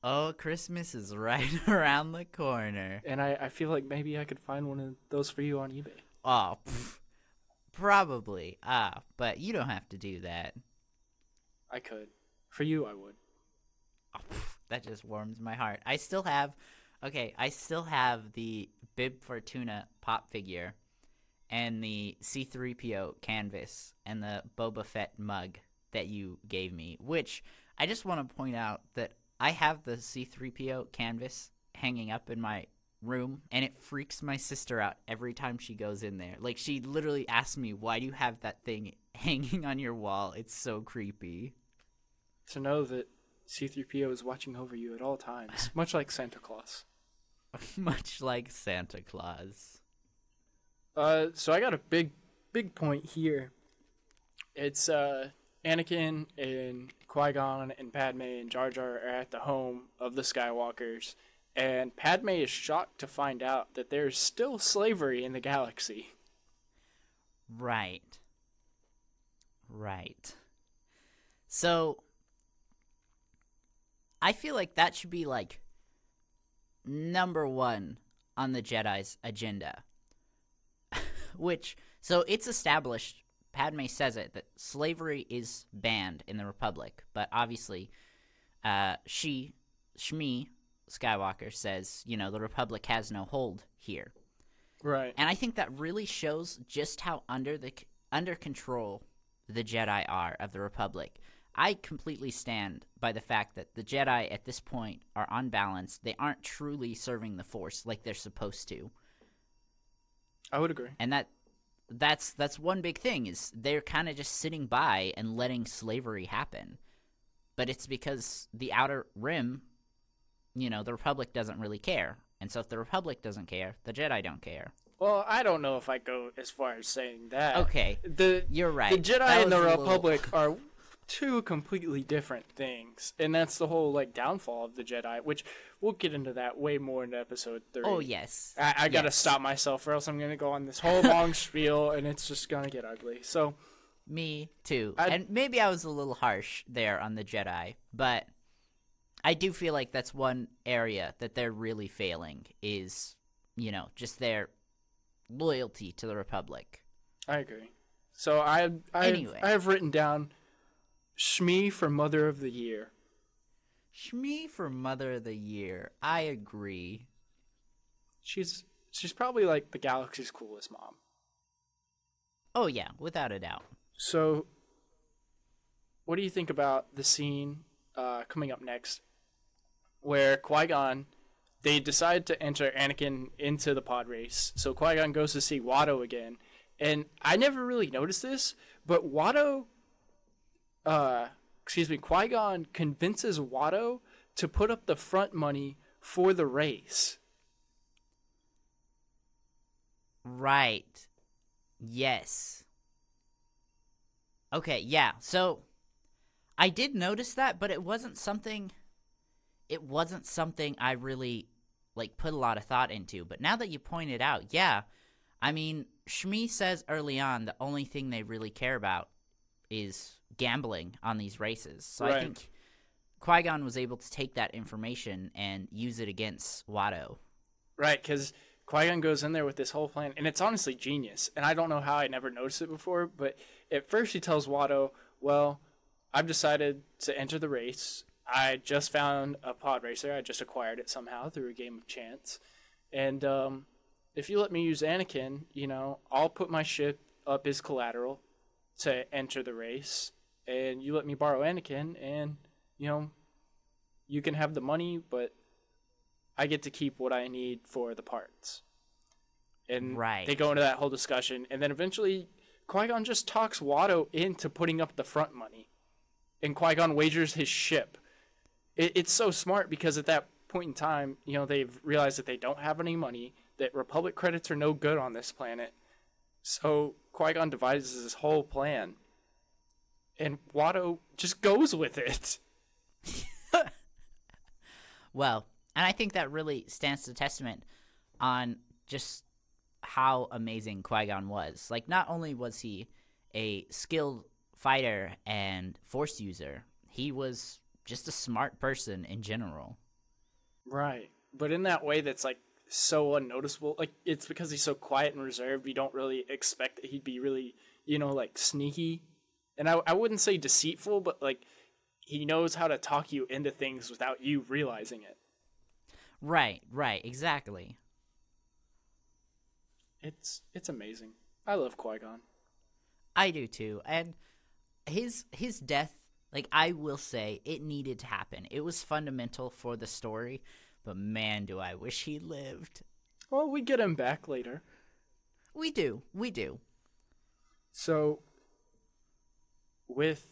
Oh, Christmas is right around the corner. And I, I feel like maybe I could find one of those for you on eBay. Oh, pff, probably. Ah, but you don't have to do that. I could. For you, I would. That just warms my heart. I still have, okay, I still have the Bib Fortuna pop figure, and the C3PO canvas, and the Boba Fett mug that you gave me. Which I just want to point out that I have the C3PO canvas hanging up in my room, and it freaks my sister out every time she goes in there. Like she literally asks me, "Why do you have that thing hanging on your wall? It's so creepy." To know that C3PO is watching over you at all times, much like Santa Claus. Much like Santa Claus. Uh, so I got a big, big point here. It's uh, Anakin and Qui Gon and Padme and Jar Jar are at the home of the Skywalkers, and Padme is shocked to find out that there's still slavery in the galaxy. Right. Right. So I feel like that should be like number 1 on the Jedi's agenda. Which so it's established Padme says it that slavery is banned in the Republic, but obviously uh she Shmi Skywalker says, you know, the Republic has no hold here. Right. And I think that really shows just how under the under control the Jedi are of the Republic. I completely stand by the fact that the Jedi at this point are unbalanced. They aren't truly serving the Force like they're supposed to. I would agree. And that that's that's one big thing is they're kind of just sitting by and letting slavery happen. But it's because the outer rim, you know, the Republic doesn't really care. And so if the Republic doesn't care, the Jedi don't care. Well, I don't know if I go as far as saying that. Okay. The You're right. The Jedi and the a little- Republic are two completely different things, and that's the whole like downfall of the Jedi. Which we'll get into that way more in episode thirty. Oh yes. I, I gotta stop myself, or else I'm gonna go on this whole long spiel, and it's just gonna get ugly. So Me too. I- and maybe I was a little harsh there on the Jedi, but I do feel like that's one area that they're really failing is, you know, just their loyalty to the Republic. I agree. So I I Anyway. I have written down Shmi for Mother of the Year. Shmi for Mother of the Year. I agree. She's she's probably like the galaxy's coolest mom. Oh yeah, without a doubt. So, what do you think about the scene uh, coming up next, where Qui Gon, they decide to enter Anakin into the pod race. So Qui Gon goes to see Watto again, and I never really noticed this, but Watto, uh, excuse me, Qui Gon convinces Watto to put up the front money for the race. Right. Yes. Okay, yeah. So I did notice that, but it wasn't something it wasn't something I really like put a lot of thought into. But now that you point it out, yeah, I mean, Shmi says early on the only thing they really care about is gambling on these races. So I think Qui Gon was able to take that information and use it against Watto. Right, because Qui Gon goes in there with this whole plan, and it's honestly genius. And I don't know how I never noticed it before, but at first he tells Watto, "Well, I've decided to enter the race. I just found a pod racer. I just acquired it somehow through a game of chance, and um, if you let me use Anakin, you know, I'll put my ship up as collateral to enter the race, and you let me borrow Anakin, and you know, you can have the money, but I get to keep what I need for the parts. And Right. they go into that whole discussion, and then eventually Qui Gon just talks Watto into putting up the front money, and Qui Gon wagers his ship. It, it's so smart because at that point in time, you know, they've realized that they don't have any money, that Republic credits are no good on this planet. So Qui Gon devises his whole plan, and Watto just goes with it. Well, and I think that really stands to testament on just how amazing Qui Gon was. Like, not only was he a skilled fighter and force user, he was just a smart person in general. Right. But in that way that's like so unnoticeable. Like it's because he's so quiet and reserved, you don't really expect that he'd be really, you know, like sneaky. And I I wouldn't say deceitful, but like he knows how to talk you into things without you realizing it. Right, right, exactly. It's it's amazing. I love Qui-Gon. I do too. And his his death, like I will say, it needed to happen. It was fundamental for the story, but man, do I wish he lived. Well, we get him back later. We do. We do. So with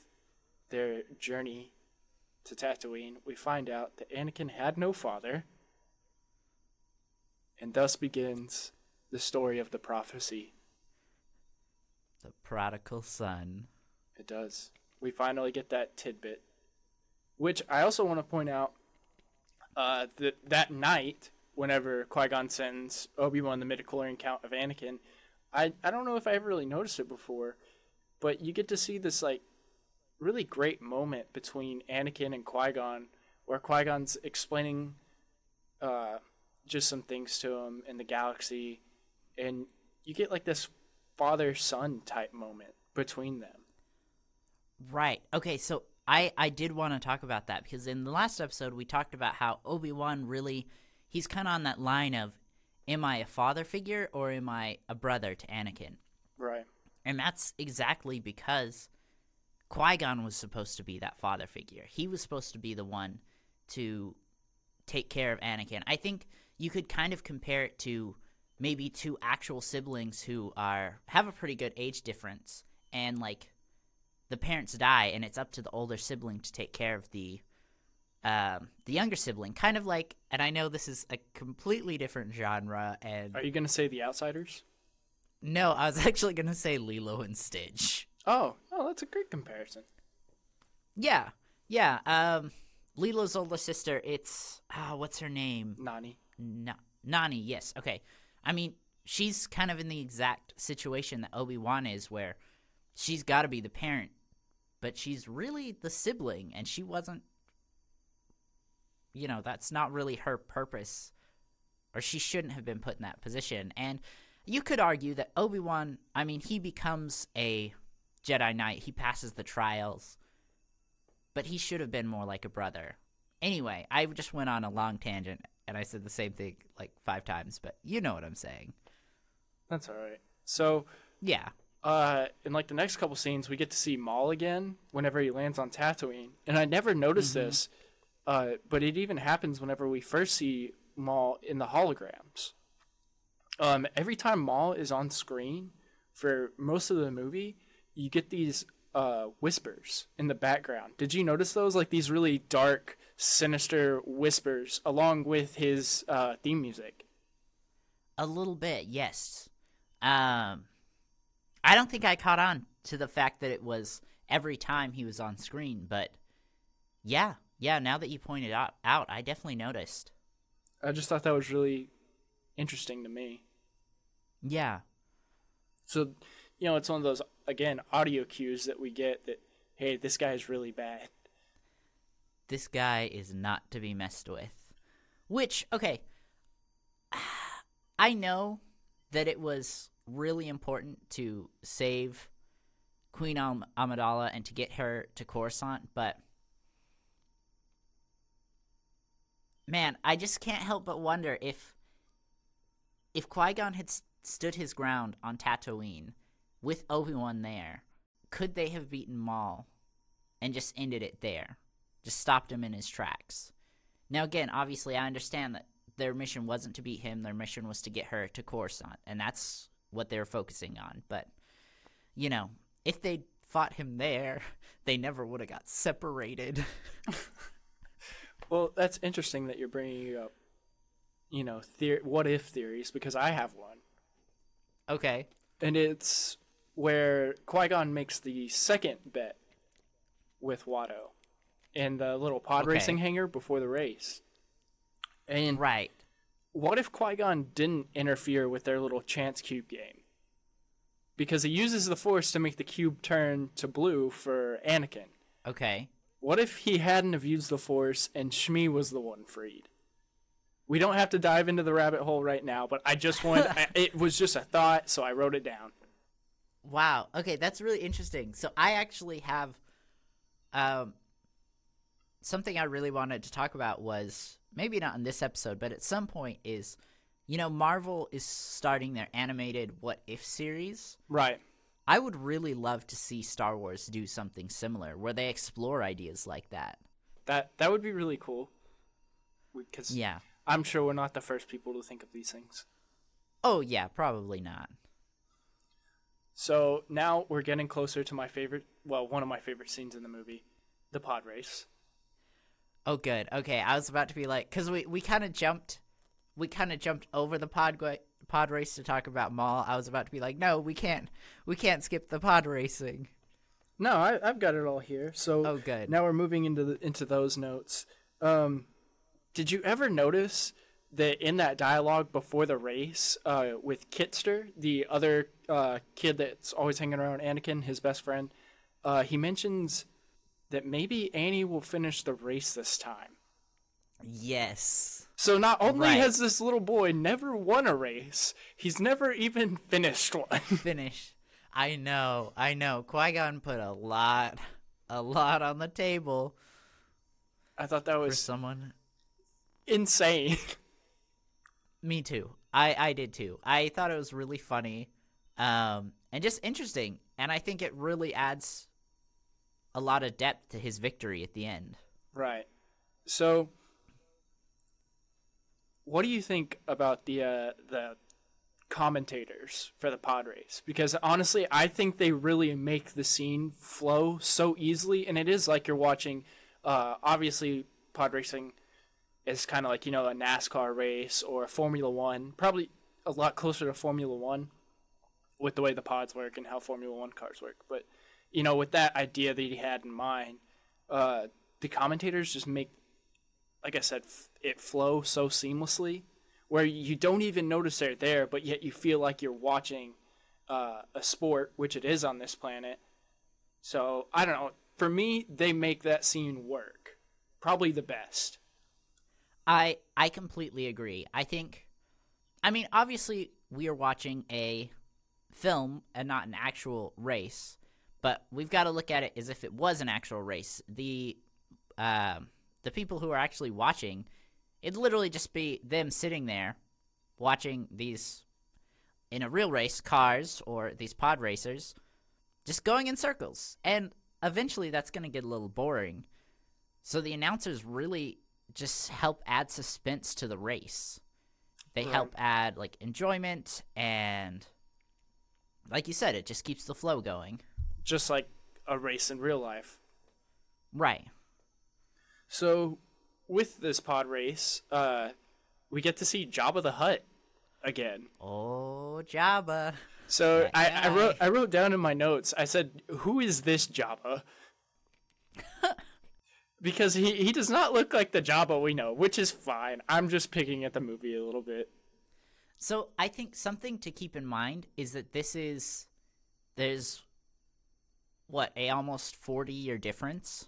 their journey to Tatooine, we find out that Anakin had no father. And thus begins the story of the prophecy. The prodigal son. It does. We finally get that tidbit. Which I also want to point out uh, that that night, whenever Qui Gon sends Obi Wan the midichlorian count of Anakin, I, I don't know if I ever really noticed it before, but you get to see this like really great moment between Anakin and Qui Gon, where Qui Gon's explaining uh, just some things to him in the galaxy, and you get like this father son type moment between them. Right. Okay, so I I did want to talk about that because in the last episode we talked about how Obi-Wan really he's kind of on that line of am I a father figure or am I a brother to Anakin? Right. And that's exactly because Qui Gon was supposed to be that father figure. He was supposed to be the one to take care of Anakin. I think you could kind of compare it to maybe two actual siblings who are have a pretty good age difference, and like the parents die, and it's up to the older sibling to take care of the um, the younger sibling. Kind of like, and I know this is a completely different genre, and Are you gonna say the outsiders? no, I was actually gonna say Lilo and Stitch. Oh, oh, that's a great comparison. Yeah, yeah. Um, Lilo's older sister. It's ah, what's her name? Nani. Na- Nani. Yes. Okay. I mean, she's kind of in the exact situation that Obi Wan is, where she's got to be the parent, but she's really the sibling, and she wasn't. You know, that's not really her purpose, or she shouldn't have been put in that position. And you could argue that Obi Wan. I mean, he becomes a Jedi Knight. He passes the trials but he should have been more like a brother. Anyway, I just went on a long tangent and I said the same thing like five times, but you know what I'm saying. That's all right. So, Yeah. Uh, in like the next couple scenes, we get to see Maul again whenever he lands on Tatooine, and I never noticed this, uh, but it even happens whenever we first see Maul in the holograms. Um, every time Maul is on screen for most of the movie, you get these uh, whispers in the background. Did you notice those? Like these really dark, sinister whispers, along with his uh, theme music. A little bit, yes. Um I don't think I caught on to the fact that it was every time he was on screen, but yeah. Yeah, now that you pointed out, out I definitely noticed. I just thought that was really interesting to me. Yeah. So, you know, it's one of those again audio cues that we get that hey, this guy is really bad. This guy is not to be messed with. Which, okay, I know that it was really important to save Queen Am- Amidala and to get her to Coruscant, but man, I just can't help but wonder if if Qui Gon had s- stood his ground on Tatooine with Obi Wan there, could they have beaten Maul and just ended it there, just stopped him in his tracks? Now, again, obviously, I understand that their mission wasn't to beat him; their mission was to get her to Coruscant, and that's what they were focusing on. But you know, if they fought him there, they never would have got separated. Well, that's interesting that you're bringing up, you know, theor- what if theories because I have one, okay. and it's where Qui Gon makes the second bet with Watto in the little pod Okay. racing hangar before the race. And Right. What if Qui Gon didn't interfere with their little chance cube game? Because he uses the Force to make the cube turn to blue for Anakin. Okay. What if he hadn't have used the Force and Shmi was the one freed? We don't have to dive into the rabbit hole right now, but I just wanted. I, it was just a thought, so I wrote it down. Wow. Okay, that's really interesting. So I actually have um something I really wanted to talk about was maybe not in this episode, but at some point is you know, Marvel is starting their animated What If series. Right. I would really love to see Star Wars do something similar where they explore ideas like that. That that would be really cool. Because Yeah. I'm sure we're not the first people to think of these things. Oh, yeah, probably not. So now we're getting closer to my favorite. Well, one of my favorite scenes in the movie, the pod race. Oh, good. Okay, I was about to be like, because we, we kind of jumped, we kind of jumped over the pod pod race to talk about Maul. I was about to be like, no, we can't, we can't skip the pod racing. No, I, I've got it all here. So Oh, good. now we're moving into the, into those notes. Um, did you ever notice that in that dialogue before the race uh, with Kitster, the other uh, kid that's always hanging around Anakin, his best friend, uh, he mentions that maybe Annie will finish the race this time. Yes. So not only Right. has this little boy never won a race, he's never even finished one. Finish. I know, I know. Qui Gon put a lot, a lot on the table I thought that was someone. insane. Me too. I I did too. I thought it was really funny, um, and just interesting. And I think it really adds a lot of depth to his victory at the end. Right. So, what do you think about the uh, the commentators for the pod race? Because honestly, I think they really make the scene flow so easily, and it is like you're watching. Uh, obviously, pod racing is kind of like you know a NASCAR race or a Formula One, probably a lot closer to Formula One with the way the pods work and how Formula One cars work. But you know, with that idea that he had in mind, uh, the commentators just make, like I said, f- it flow so seamlessly, where you don't even notice they're there, but yet you feel like you're watching uh, a sport, which it is on this planet. So I don't know. For me, they make that scene work, probably the best. I I completely agree. I think I mean obviously we are watching a film and not an actual race, but we've got to look at it as if it was an actual race. The um the people who are actually watching it'd literally just be them sitting there watching these in a real race cars or these pod racers just going in circles. And eventually that's going to get a little boring. So the announcers really just help add suspense to the race. They Right. help add like enjoyment and like you said it just keeps the flow going. Just like a race in real life. Right. So, with this pod race, uh, we get to see Jabba the Hutt again. Oh, Jabba. So I, I wrote. I wrote down in my notes. I said, "Who is this Jabba?" because he he does not look like the Jabba we know, which is fine. I'm just picking at the movie a little bit. So I think something to keep in mind is that this is there's what a almost 40 year difference.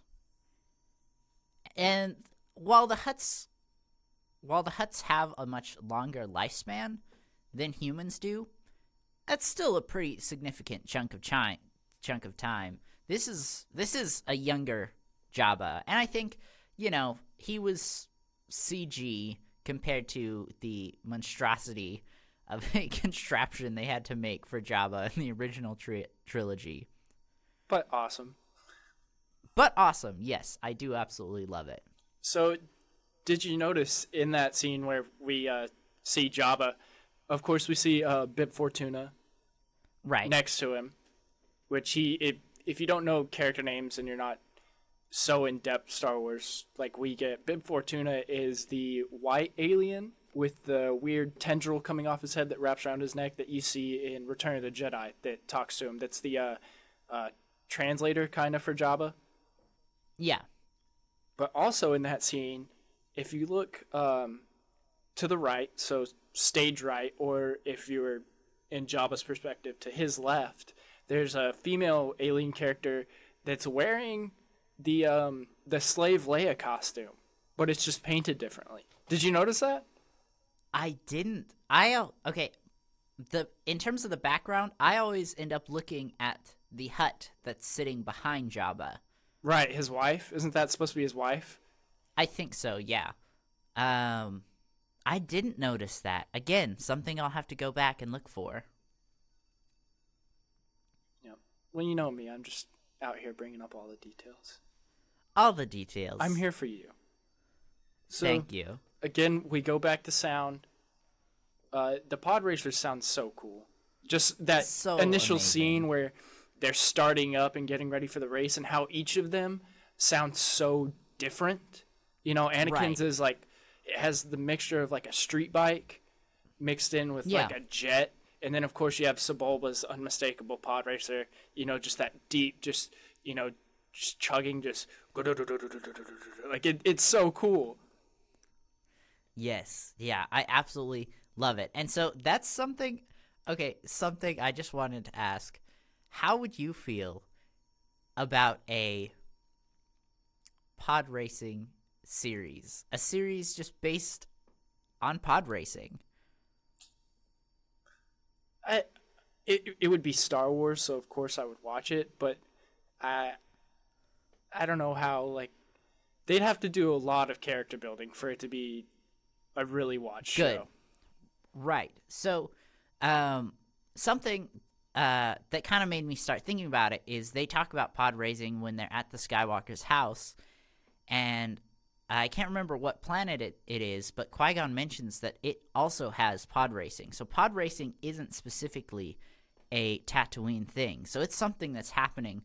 And while the Hutts while the Hutts have a much longer lifespan than humans do, that's still a pretty significant chunk of chi- chunk of time. This is this is a younger Jabba, and I think you know he was CG compared to the monstrosity of a contraption they had to make for Jabba in the original tri- trilogy. But awesome. But awesome, yes, I do absolutely love it. So, did you notice in that scene where we uh, see Jabba? Of course, we see uh, Bib Fortuna Right. next to him, which he if if you don't know character names and you're not so in depth Star Wars like we get, Bib Fortuna is the white alien with the weird tendril coming off his head that wraps around his neck that you see in Return of the Jedi that talks to him. That's the uh, uh, translator kind of for Jabba. Yeah. But also in that scene, if you look um, to the right, so stage right, or if you were in Jabba's perspective to his left, there's a female alien character that's wearing the um, the slave Leia costume, but it's just painted differently. Did you notice that? I didn't. I okay. The in terms of the background, I always end up looking at the Hutt that's sitting behind Jabba. Right, his wife. Isn't that supposed to be his wife? I think so, yeah. Um I didn't notice that. Again, something I'll have to go back and look for. Yep. Well, you know me. I'm just out here bringing up all the details. All the details. I'm here for you. So, Thank you. again, we go back to sound. Uh, the pod racer sounds so cool. Just that So initial amazing. scene where they're starting up and getting ready for the race, and how each of them sounds so different. You know, Anakin's Right. is like it has the mixture of like a street bike mixed in with like a jet, and then of course you have Sebulba's unmistakable pod racer. You know, just that deep, just you know, just chugging, just like it, it's so cool. Yes. Yeah, I absolutely love it. And so that's something okay, something I just wanted to ask. How would you feel about a pod racing series? A series just based on pod racing? I it it would be Star Wars, so of course I would watch it, but I I don't know how like they'd have to do a lot of character building for it to be a really watched Good. show. Right. So, um, something uh, that kind of made me start thinking about it is they talk about pod racing when they're at the Skywalker's house, and I can't remember what planet it, it is, but Qui Gon mentions that it also has pod racing. So, pod racing isn't specifically a Tatooine thing. So, it's something that's happening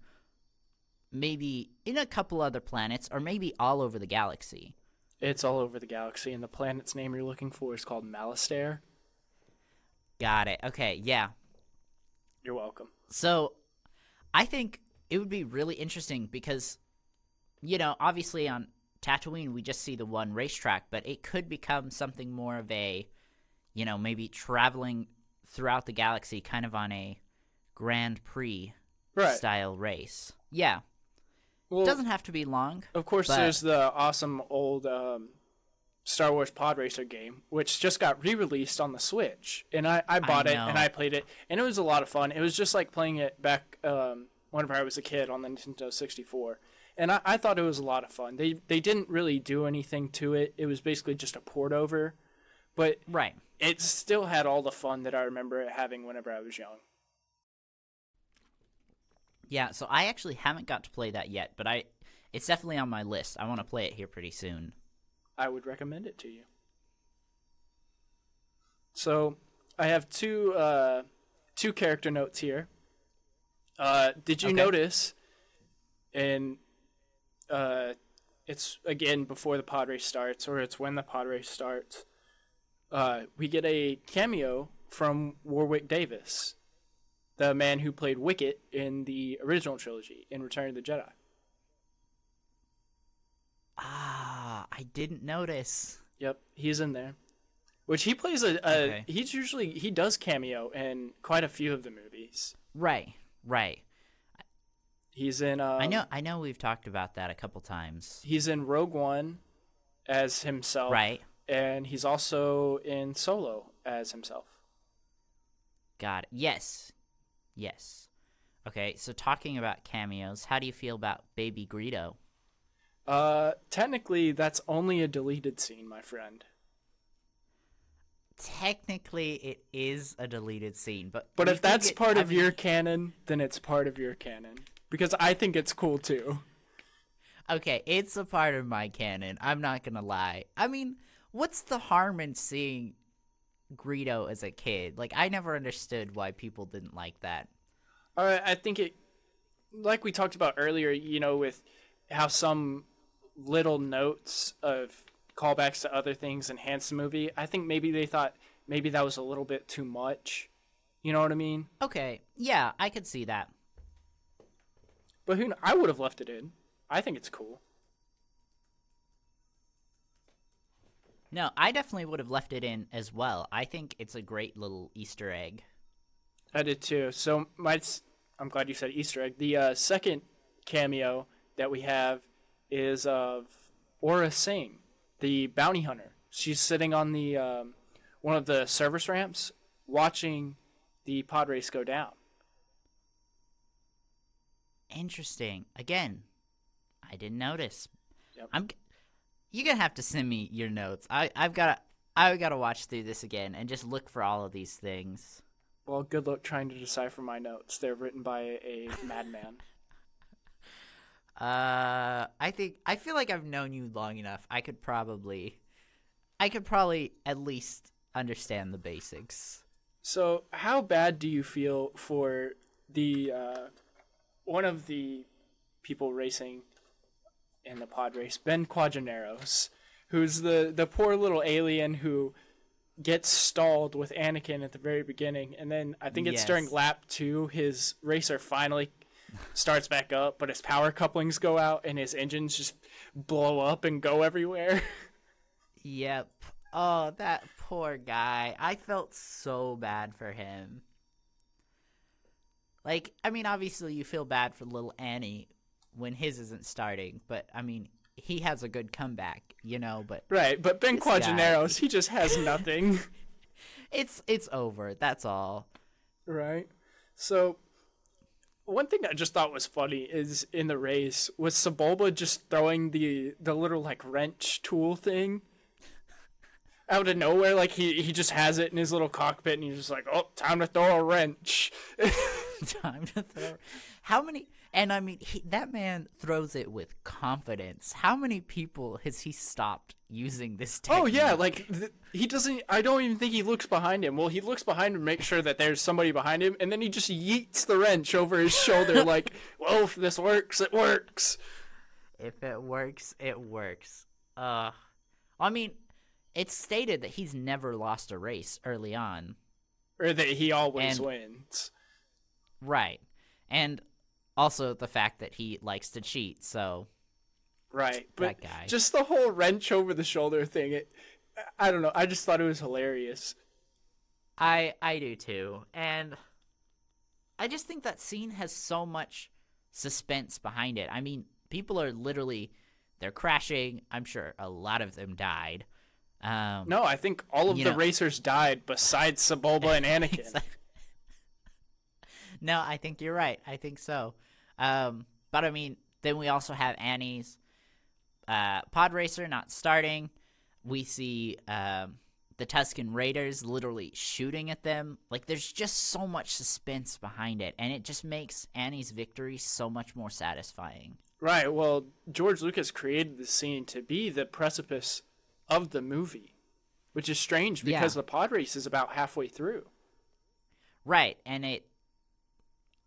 maybe in a couple other planets or maybe all over the galaxy. It's all over the galaxy, and the planet's name you're looking for is called Malastare. Got it. Okay. Yeah. You're welcome. So, I think it would be really interesting because, you know, obviously on Tatooine we just see the one racetrack, but it could become something more of a, you know, maybe traveling throughout the galaxy, kind of on a Grand Prix Right. style race. Yeah, Well, it doesn't have to be long. of course, but- there's the awesome old um, Star Wars Pod Racer game, which just got re-released on the Switch, and I, I bought it and. I played it, and it was a lot of fun. It was just like playing it back um, whenever I was a kid on the Nintendo 64, and I, I thought it was a lot of fun. They they didn't really do anything to it. It was basically just a port over, but Right. it still had all the fun that I remember it having whenever I was young. Yeah. So I actually haven't got to play that yet, but I, it's definitely on my list. I want to play it here pretty soon. I would recommend it to you. So I have two uh, two character notes here. Uh, did you Okay. notice? And uh, it's again before the pod race starts, or it's when the pod race starts. Uh, we get a cameo from Warwick Davis, the man who played Wicket in the original trilogy in Return of the Jedi. Ah, I didn't notice. Yep, he's in there. Which he plays a, a Okay. he's usually he does cameo in quite a few of the movies. Right, right. He's in um, I know. I know. We've talked about that a couple times. he's in Rogue One as himself. Right. And he's also in Solo as himself. Got it. Yes. Yes. Okay, so talking about cameos, how do you feel about Baby Greedo? Uh technically that's only a deleted scene, my friend. Technically, it is a deleted scene, but But if that's it- part I of mean- your canon, then it's part of your canon. Because I think it's cool too. okay, it's a part of my canon. I'm not gonna lie. I mean, what's the harm in seeing Greedo as a kid? Like, I never understood why people didn't like that. Uh, I think it, like we talked about earlier, you know, with how some little notes of callbacks to other things enhance the movie. I think maybe they thought maybe that was a little bit too much. You know what I mean? Okay, yeah, I could see that. But who? kn- I would have left it in. I think it's cool. No, I definitely would have left it in as well. I think it's a great little Easter egg. I did too. So my, I'm glad you said Easter egg. The uh, second cameo that we have is of Aurra Sing, the bounty hunter. She's sitting on the um, one of the service ramps, watching the pod race go down. Interesting. Again, I didn't notice. Yep. I'm. You're gonna have to send me your notes. I I've got to I've got to watch through this again and just look for all of these things. Well, good luck trying to decipher my notes. They're written by a madman. Uh, I think I feel like I've known you long enough. I could probably, I could probably at least understand the basics. So, how bad do you feel for the uh, one of the people racing in the pod race, Ben Quadinaros, who's the the poor little alien who gets stalled with Anakin at the very beginning, and then I think it's during lap two, his racer finally starts back up, but his power couplings go out and his engines just blow up and go everywhere. Yep. Oh, that poor guy. I felt so bad for him. Like, I mean, obviously you feel bad for little Annie when his isn't starting, but I mean, he has a good comeback, you know, but right, but Ben guy... he just has nothing. it's it's over. That's all. Right. So, one thing I just thought was funny is in the race was Sebulba just throwing the the little like wrench tool thing out of nowhere. Like he he just has it in his little cockpit, and he's just like, "Oh, time to throw a wrench." time to throw. How many? And I mean, he, that man throws it with confidence. How many people has he stopped using this technique? oh yeah, like th- he doesn't. I don't even think he looks behind him. Well, he looks behind him, to make sure that there's somebody behind him, and then he just yeets the wrench over his shoulder, like, "Well, if this works, it works." if it works, it works. Uh, I mean, it's stated that he's never lost a race early on, Or that he always And- wins. right? And also the fact that he likes to cheat. So Right, but guy. just the whole wrench over the shoulder thing. It, I don't know. I just thought it was hilarious. I I do too, and I just think that scene has so much suspense behind it. I mean, people are literally they're crashing. I'm sure a lot of them died. Um, No, I think all of the know- racers died besides Sebulba and Anakin. No, I think you're right. I think so. Um, but I mean, then we also have Annie's uh, pod racer not starting. We see um, the Tusken Raiders literally shooting at them. Like, there's just so much suspense behind it, and it just makes Annie's victory so much more satisfying. right. Well, George Lucas created the scene to be the precipice of the movie, which is strange Yeah. because the pod race is about halfway through. Right, and it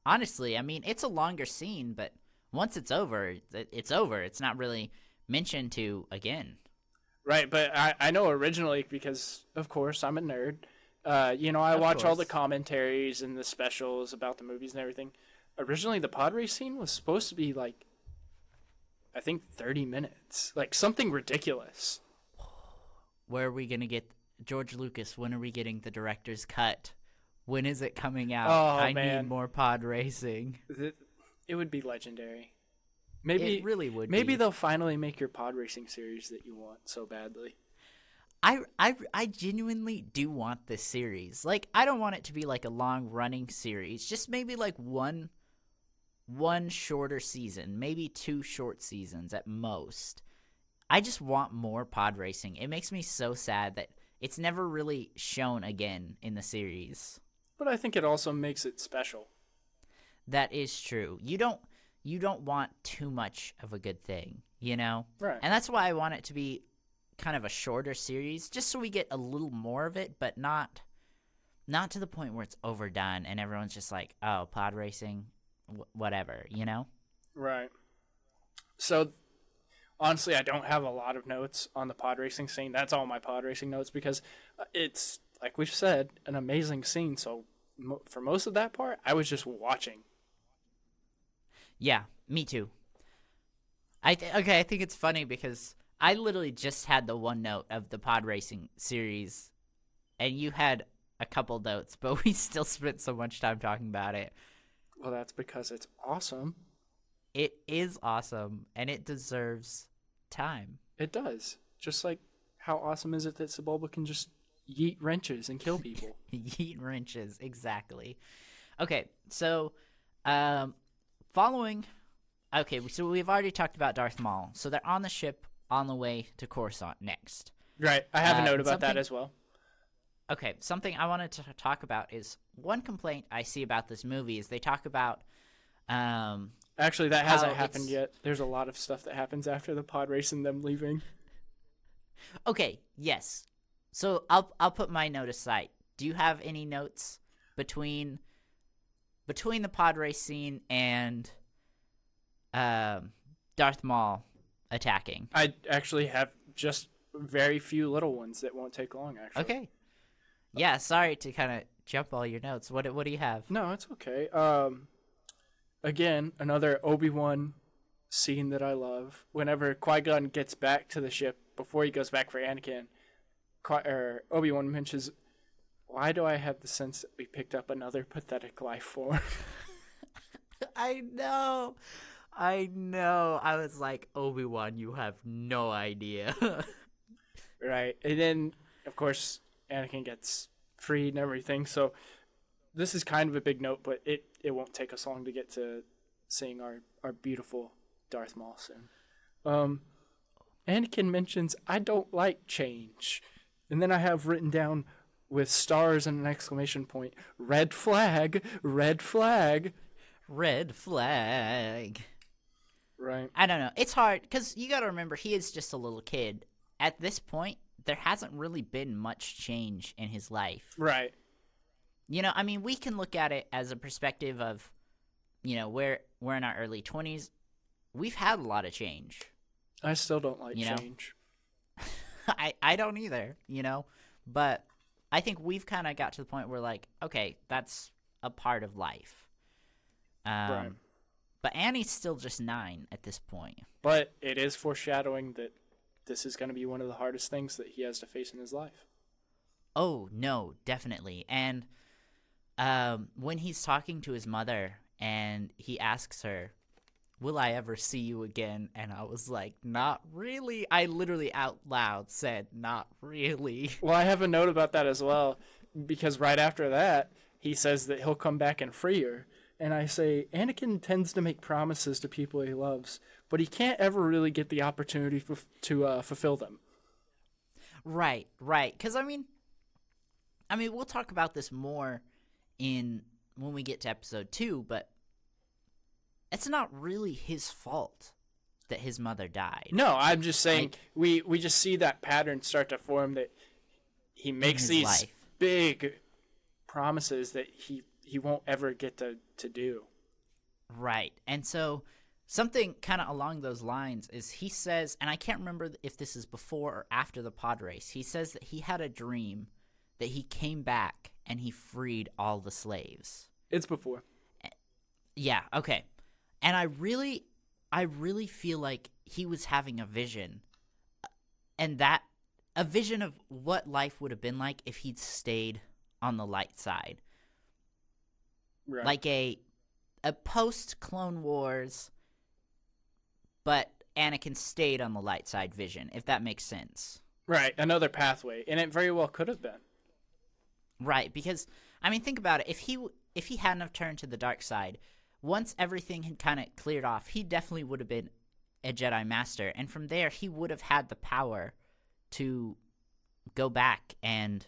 honestly, I mean, it's a longer scene, but once it's over, it's over. It's not really mentioned to again. Right, but I, I know originally because of course I'm a nerd. Uh, you know, I Of watch all the commentaries and the specials about the movies and everything. Originally, the pod race scene was supposed to be like I think 30 minutes. Like something ridiculous. Where are we gonna get George Lucas? When are we getting the director's cut? When is it coming out? Oh, I man. need more pod racing. It, it would be legendary. Maybe it really would. maybe be. they'll finally make your pod racing series that you want so badly. I, I, I genuinely do want this series. Like, I don't want it to be like a long running series. Just maybe like one, one shorter season, maybe two short seasons at most. I just want more pod racing. It makes me so sad that it's never really shown again in the series. But I think it also makes it special. That is true. You don't, you don't want too much of a good thing, you know. Right. And that's why I want it to be kind of a shorter series, just so we get a little more of it, but not not to the point where it's overdone and everyone's just like, "Oh, pod racing, wh- whatever," you know? Right. So, honestly, I don't have a lot of notes on the pod racing scene. That's all my pod racing notes because uh, it's, like we've said, an amazing scene. So, for most of that part, I was just watching. Yeah, me too. I th- okay, I think it's funny because I literally just had the one note of the pod racing series, and you had a couple notes, but we still spent so much time talking about it. Well, that's because it's awesome. It is awesome, and it deserves time. It does. Just like how awesome is it that Sebulba can just yeet wrenches and kill people? Yeet wrenches, exactly. Okay, so um, following. Okay, so we've already talked about Darth Maul. So they're on the ship on the way to Coruscant next. right. I have a Uh, note about that as well. Okay, something I wanted to talk about is one complaint I see about this movie is they talk about. Um, Actually, that hasn't happened it's- yet. There's a lot of stuff that happens after the pod race and them leaving. okay, yes. So I'll I'll put my note aside. Do you have any notes between between the pod race scene and um, Darth Maul attacking? I actually have just very few little ones that won't take long. Actually. Okay. Yeah, sorry to kind of jump all your notes. What what do you have? No, it's okay. Um, again, another Obi Wan scene that I love. Whenever Qui Gon gets back to the ship before he goes back for Anakin, or Obi Wan mentions, "Why do I have the sense that we picked up another pathetic life form?" I know. I know. I was like, Obi Wan, you have no idea. right, and then of course Anakin gets freed and everything. So this is kind of a big note, but it it won't take us long to get to seeing our our beautiful Darth Maul soon. Um, Anakin mentions, "I don't like change," and then I have written down with stars and an exclamation point: "Red flag! Red flag!" Red flag. Right. I don't know. It's hard because you got to remember he is just a little kid. At this point, there hasn't really been much change in his life. Right. You know, I mean, we can look at it as a perspective of, you know, we're we're in our early twenties. We've had a lot of change. I still don't like You know? I I don't either. You know, but I think we've kind of got to the point where like, okay, that's a part of life. Um, Right. But Annie's still just nine at this point. But it is foreshadowing that this is going to be one of the hardest things that he has to face in his life. Oh no, definitely. And um, when he's talking to his mother and he asks her, "Will I ever see you again?" and I was like, "Not really." I literally out loud said, "Not really." Well, I have a note about that as well, because right after that, he says that he'll come back and free her. And I say, Anakin tends to make promises to people he loves, but he can't ever really get the opportunity f- to uh, fulfill them. Right, right. Because I mean, I mean, we'll talk about this more in when we get to episode two, but it's not really his fault that his mother died. No, I'm just saying Like- we we just see that pattern start to form that he makes these life. big promises that he he won't ever get to to do. Right. And so something kind of along those lines is he says, and I can't remember if this is before or after the pod race, he says that he had a dream that he came back and he freed all the slaves. It's before. Eh, yeah, okay. And I really I really feel like he was having a vision, and that a vision of what life would have been like if he'd stayed on the light side, Right. like a a post Clone Wars, but Anakin stayed on the light side vision, if that makes sense. right, another pathway, and it very well could have been. Right, because I mean, think about it. If he if he hadn't have turned to the dark side, once everything had kind of cleared off, he definitely would have been a Jedi Master, and from there he would have had the power to go back and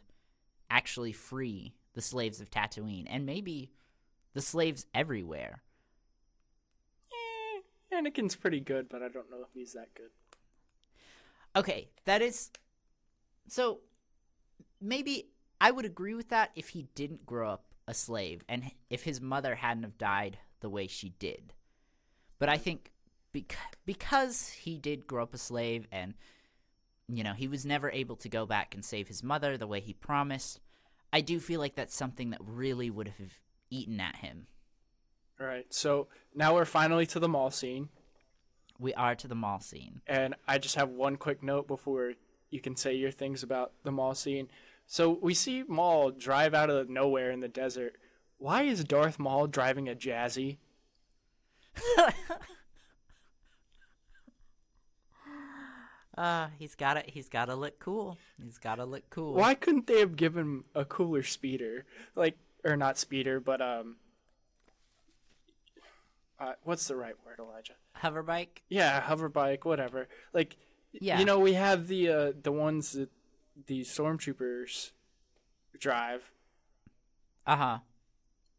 actually free the slaves of Tatooine, and maybe the slaves everywhere. Eh, Anakin's pretty good, but I don't know if he's that good. Okay, that is so maybe I would agree with that if he didn't grow up a slave and if his mother hadn't have died the way she did. But I think bec- because he did grow up a slave and you know, he was never able to go back and save his mother the way he promised, I do feel like that's something that really would have eaten at him. All right, so now we're finally to the Maul scene, We are to the Maul scene. and I just have one quick note before you can say your things about the Maul scene. So we see Maul drive out of nowhere in the desert. Why is Darth Maul driving a Jazzy? Uh, he's got to he's got to look cool. He's got to look cool. Why couldn't they have given him a cooler speeder? Like, or not speeder, but um, uh, what's the right word, Elijah? Hover bike? Yeah, hover bike, whatever. Like, Yeah. you know, we have the uh, the ones that the stormtroopers drive, Uh-huh.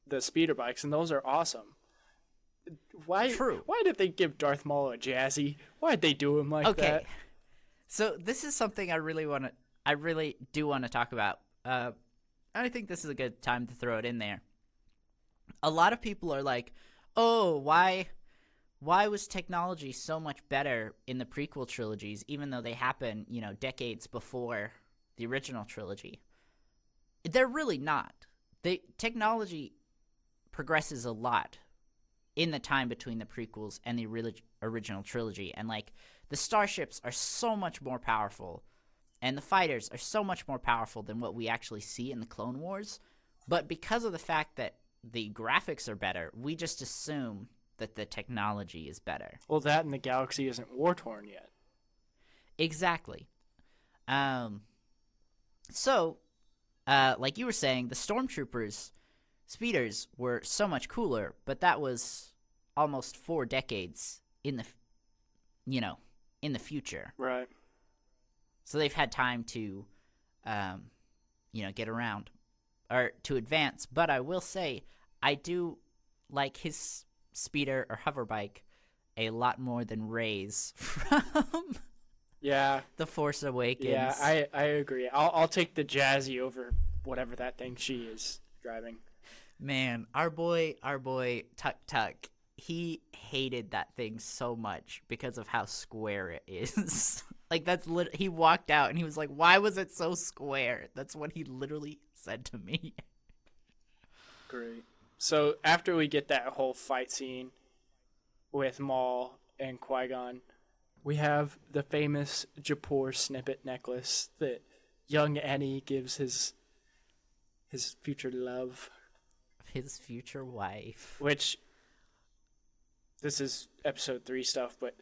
The speeder bikes, and those are awesome. Why? True. Why did they give Darth Maul a jazzy? Why'd they do him like okay. that? So this is something I really want to I really do want to talk about. Uh I think this is a good time to throw it in there. A lot of people are like, "Oh, why why was technology so much better in the prequel trilogies even though they happen, you know, decades before the original trilogy?" They're really not. The technology progresses a lot in the time between the prequels and the original trilogy and like the starships are so much more powerful and the fighters are so much more powerful than what we actually see in the clone wars but because of the fact that the graphics are better we just assume that the technology is better Well, that and the galaxy isn't war torn yet. exactly um so uh like you were saying the stormtroopers speeders were so much cooler but that was almost four decades in the you know in the future Right. so they've had time to um you know get around or to advance but i will say i do like his speeder or hover bike a lot more than Rey's from Yeah. the force awakens Yeah, I I agree. I'll I'll take the jazzy over whatever that thing she is driving. Man, our boy, our boy Tuck Tuck, he hated that thing so much because of how square it is. like that's lit- he walked out and he was like, "Why was it so square?" That's what he literally said to me. Great. So after we get that whole fight scene with Maul and Qui Gon, we have the famous Japor snippet necklace that young Annie gives his his future love, His future wife. which this is episode three stuff, but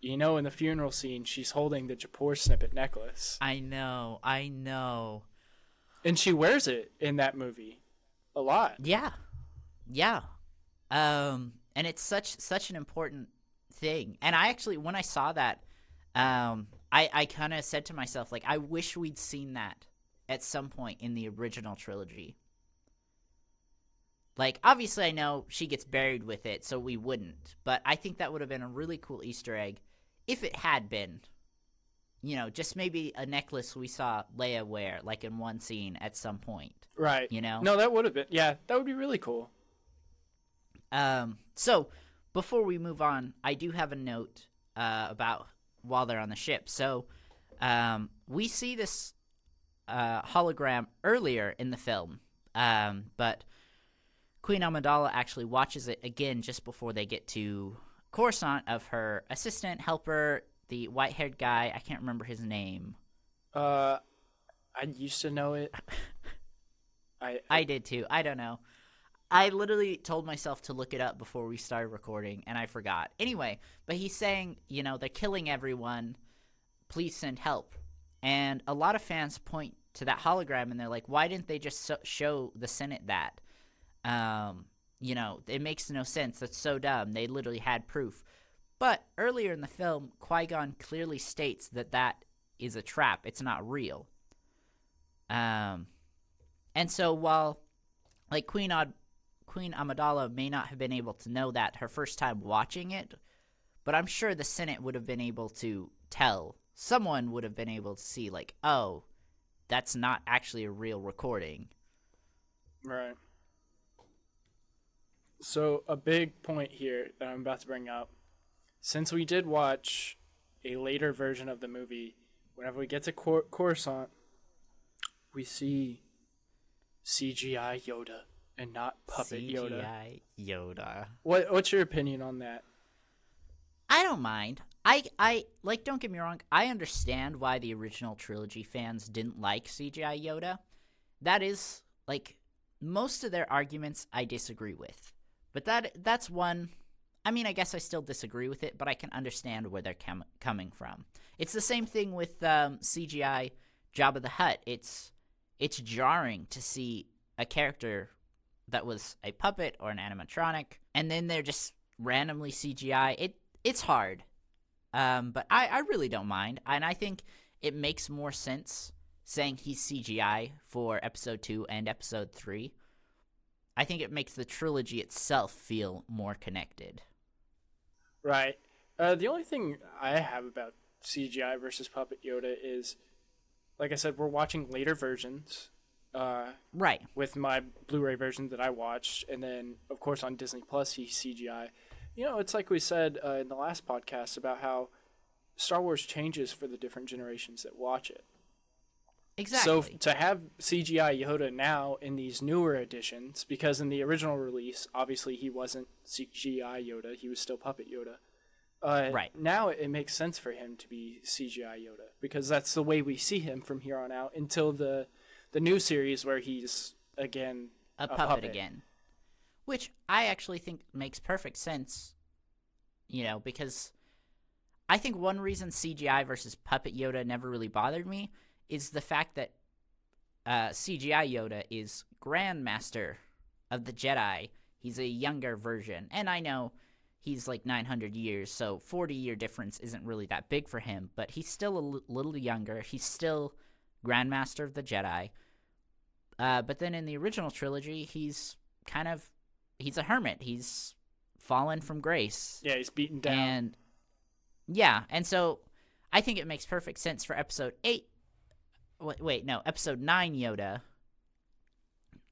you know in the funeral scene she's holding the Japor snippet necklace. I know, I know. And she wears it in that movie a lot. Yeah, yeah. Um, and it's such such an important thing. And I actually, when I saw that, um, I I kind of said to myself, like, I wish we'd seen that at some point in the original trilogy. Like, obviously, I know she gets buried with it, so we wouldn't. But I think that would have been a really cool Easter egg if it had been. You know, just maybe a necklace we saw Leia wear, like in one scene at some point. Right. You know? No, that would have been yeah, that would be really cool. Um, so before we move on, I do have a note uh, about while they're on the ship. So um, we see this uh, hologram earlier in the film, um, but Queen Amidala actually watches it again just before they get to Coruscant of her assistant, helper, the white-haired guy. I can't remember his name. Uh, I used to know it. I I did too. I don't know. I literally told myself to look it up before we started recording, and I forgot. Anyway, but he's saying, you know, they're killing everyone. Please send help. And a lot of fans point to that hologram, and they're like, why didn't they just so- show the Senate that? Um, you know, it makes no sense. That's so dumb. They literally had proof. But earlier in the film, Qui Gon clearly states that that is a trap. It's not real. Um, and so while like Queen Ad- Queen Amidala may not have been able to know that her first time watching it, but I'm sure the Senate would have been able to tell. Someone would have been able to see like, oh, that's not actually a real recording. Right. So a big point here that I'm about to bring up, since we did watch a later version of the movie, whenever we get to Cor- Coruscant, we see CGI Yoda and not puppet Yoda. CGI Yoda. What What's your opinion on that? I don't mind. I I like don't get me wrong, I understand why the original trilogy fans didn't like CGI Yoda. That is like most of their arguments I disagree with. But that that's one I mean, I guess I still disagree with it, but I can understand where they're com- coming from. It's the same thing with um, CGI Jabba the Hutt. It's it's jarring to see a character that was a puppet or an animatronic, and then they're just randomly CGI. It it's hard, um, but I, I really don't mind, and I think it makes more sense saying he's CGI for episode two and episode three. I think it makes the trilogy itself feel more connected. Right. Uh, the only thing I have about CGI versus puppet Yoda is, like I said, we're watching later versions. Uh, Right. with my Blu-ray version that I watched, and then of course on Disney Plus he's CGI. You know, it's like we said uh, in the last podcast about how Star Wars changes for the different generations that watch it. Exactly. So to have CGI Yoda now in these newer editions, because in the original release, obviously he wasn't CGI Yoda; he was still puppet Yoda. Uh, Right. now, it makes sense for him to be CGI Yoda because that's the way we see him from here on out until the the new series where he's again a, a puppet, puppet. again, which I actually think makes perfect sense. You know, because I think one reason CGI versus puppet Yoda never really bothered me is the fact that uh, CGI Yoda is Grandmaster of the Jedi. He's a younger version, and I know he's like 900 years, so 40 year difference isn't really that big for him. But he's still a l- little younger. He's still Grandmaster of the Jedi. Uh, but then in the original trilogy, he's kind of he's a hermit. He's fallen from grace. Yeah, he's beaten down. And yeah, and so I think it makes perfect sense for episode 8 wait, wait, no, episode 9 Yoda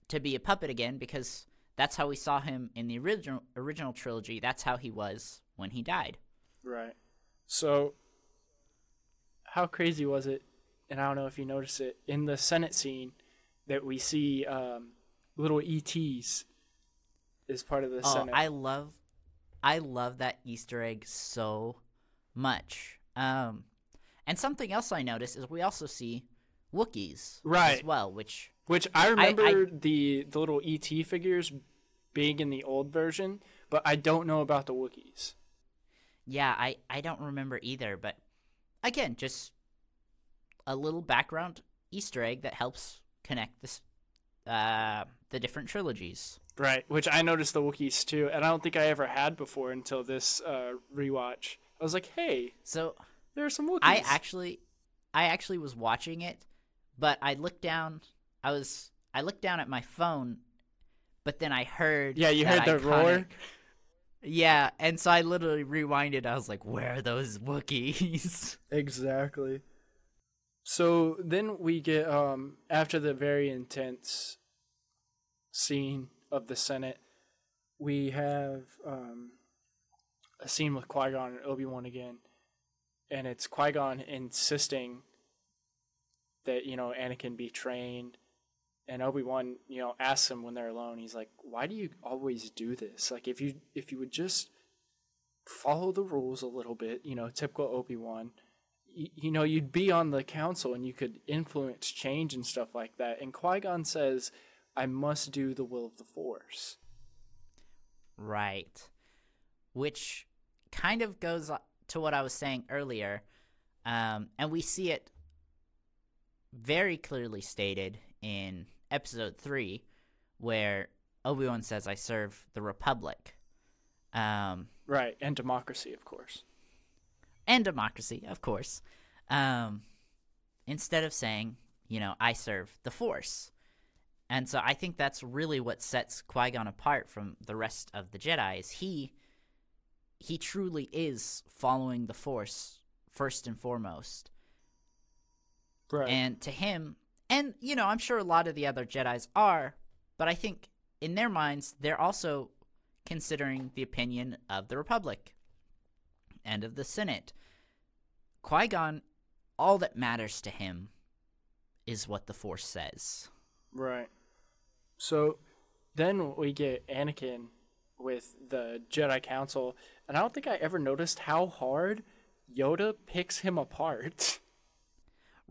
to be a puppet again because that's how we saw him in the original original trilogy. That's how he was when he died. right. So, how crazy was it? And I don't know if you noticed it in the Senate scene that we see um, little ETs as part of the Oh, Senate. I love I love that Easter egg so much. Um and something else I noticed is we also see Wookiees as Right. well, which Which I I- remember the the little ET figures being in the old version, but I don't know about the Wookiees. yeah, I I don't remember either, but again, just a little background Easter egg that helps connect this uh the different trilogies. Right, which I noticed the Wookiees too, and I don't think I ever had before until this uh, rewatch. I was like, "Hey, So there are some Wookiees." I actually I actually was watching it, but I looked down I was I looked down at my phone, but then I heard yeah, you heard the roar. Yeah, and so I literally rewinded. I was like, "Where are those Wookiees?" Exactly. So then we get um after the very intense scene of the Senate, we have um a scene with Qui Gon and Obi Wan again, and it's Qui Gon insisting that you know Anakin be trained, and Obi Wan you know asks him when they're alone. He's like, "Why do you always do this? Like if you if you would just follow the rules a little bit, you know, typical Obi Wan. You, you know, you'd be on the council and you could influence change and stuff like that. And Qui Gon says, I must do the will of the Force. Right. Which kind of goes to what I was saying earlier. Um, and we see it very clearly stated in episode 3, where Obi Wan says, I serve the Republic. Um, Right, and democracy, of course. and democracy, of course. Um, instead of saying, you know, I serve the Force. And so I think that's really what sets Qui Gon apart from the rest of the Jedi. Is he he truly is following the Force first and foremost. Right. And to him, and you know, I'm sure a lot of the other Jedi's are, but I think in their minds, they're also considering the opinion of the Republic and of the Senate. Qui Gon, all that matters to him is what the Force says. Right. So then we get Anakin with the Jedi Council, and I don't think I ever noticed how hard Yoda picks him apart.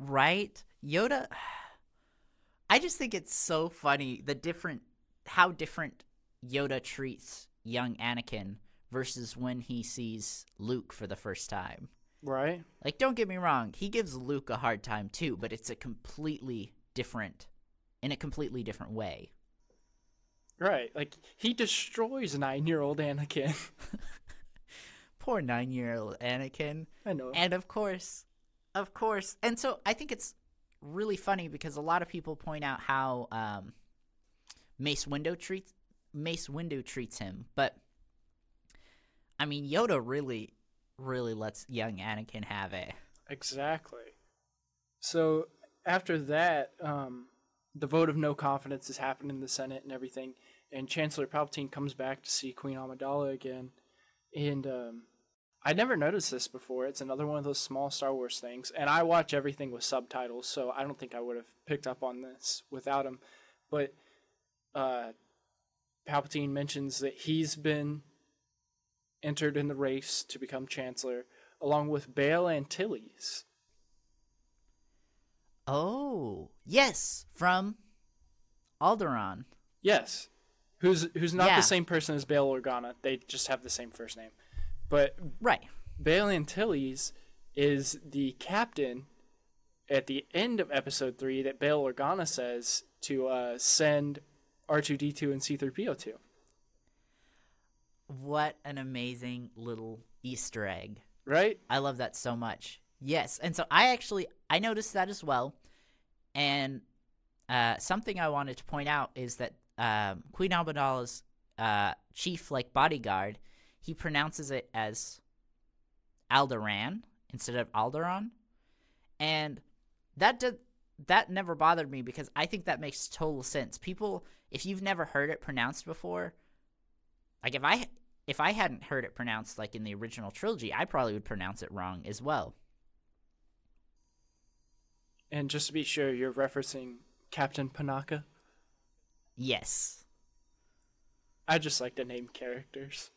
Right? Yoda. I just think it's so funny the different, how different Yoda treats young Anakin versus when he sees Luke for the first time. Right? Like, don't get me wrong, he gives Luke a hard time too, but it's a completely different, in a completely different way. Right. Like he destroys nine-year-old Anakin. Poor nine year old Anakin. I know. And of course, of course. And so I think it's really funny because a lot of people point out how um, Mace Windu treats Mace Windu treats him, but I mean Yoda really, really lets young Anakin have it. Exactly. So after that, um, the vote of no confidence has happened in the Senate and everything, and Chancellor Palpatine comes back to see Queen Amidala again. And um, I never noticed this before. It's another one of those small Star Wars things, and I watch everything with subtitles, so I don't think I would have picked up on this without them. But uh, Palpatine mentions that he's been entered in the race to become Chancellor, along with Bail Antilles. Oh, yes, from Alderaan. Yes, who's who's not Yeah. the same person as Bail Organa. They just have the same first name. But Right. Bail Antilles is the captain at the end of episode three that Bail Organa says to uh, send R two D two and C three PO two. What an amazing little Easter egg. Right? I love that so much. Yes, and so I actually I noticed that as well, and uh, something I wanted to point out is that um, Queen Amidala's uh, chief like bodyguard, he pronounces it as Alderaan instead of Alderaan, and that did that never bothered me because I think that makes total sense. People, if you've never heard it pronounced before, like if I if I hadn't heard it pronounced like in the original trilogy, I probably would pronounce it wrong as well. And just to be sure, you're referencing Captain Panaka. Yes. I just like to name characters.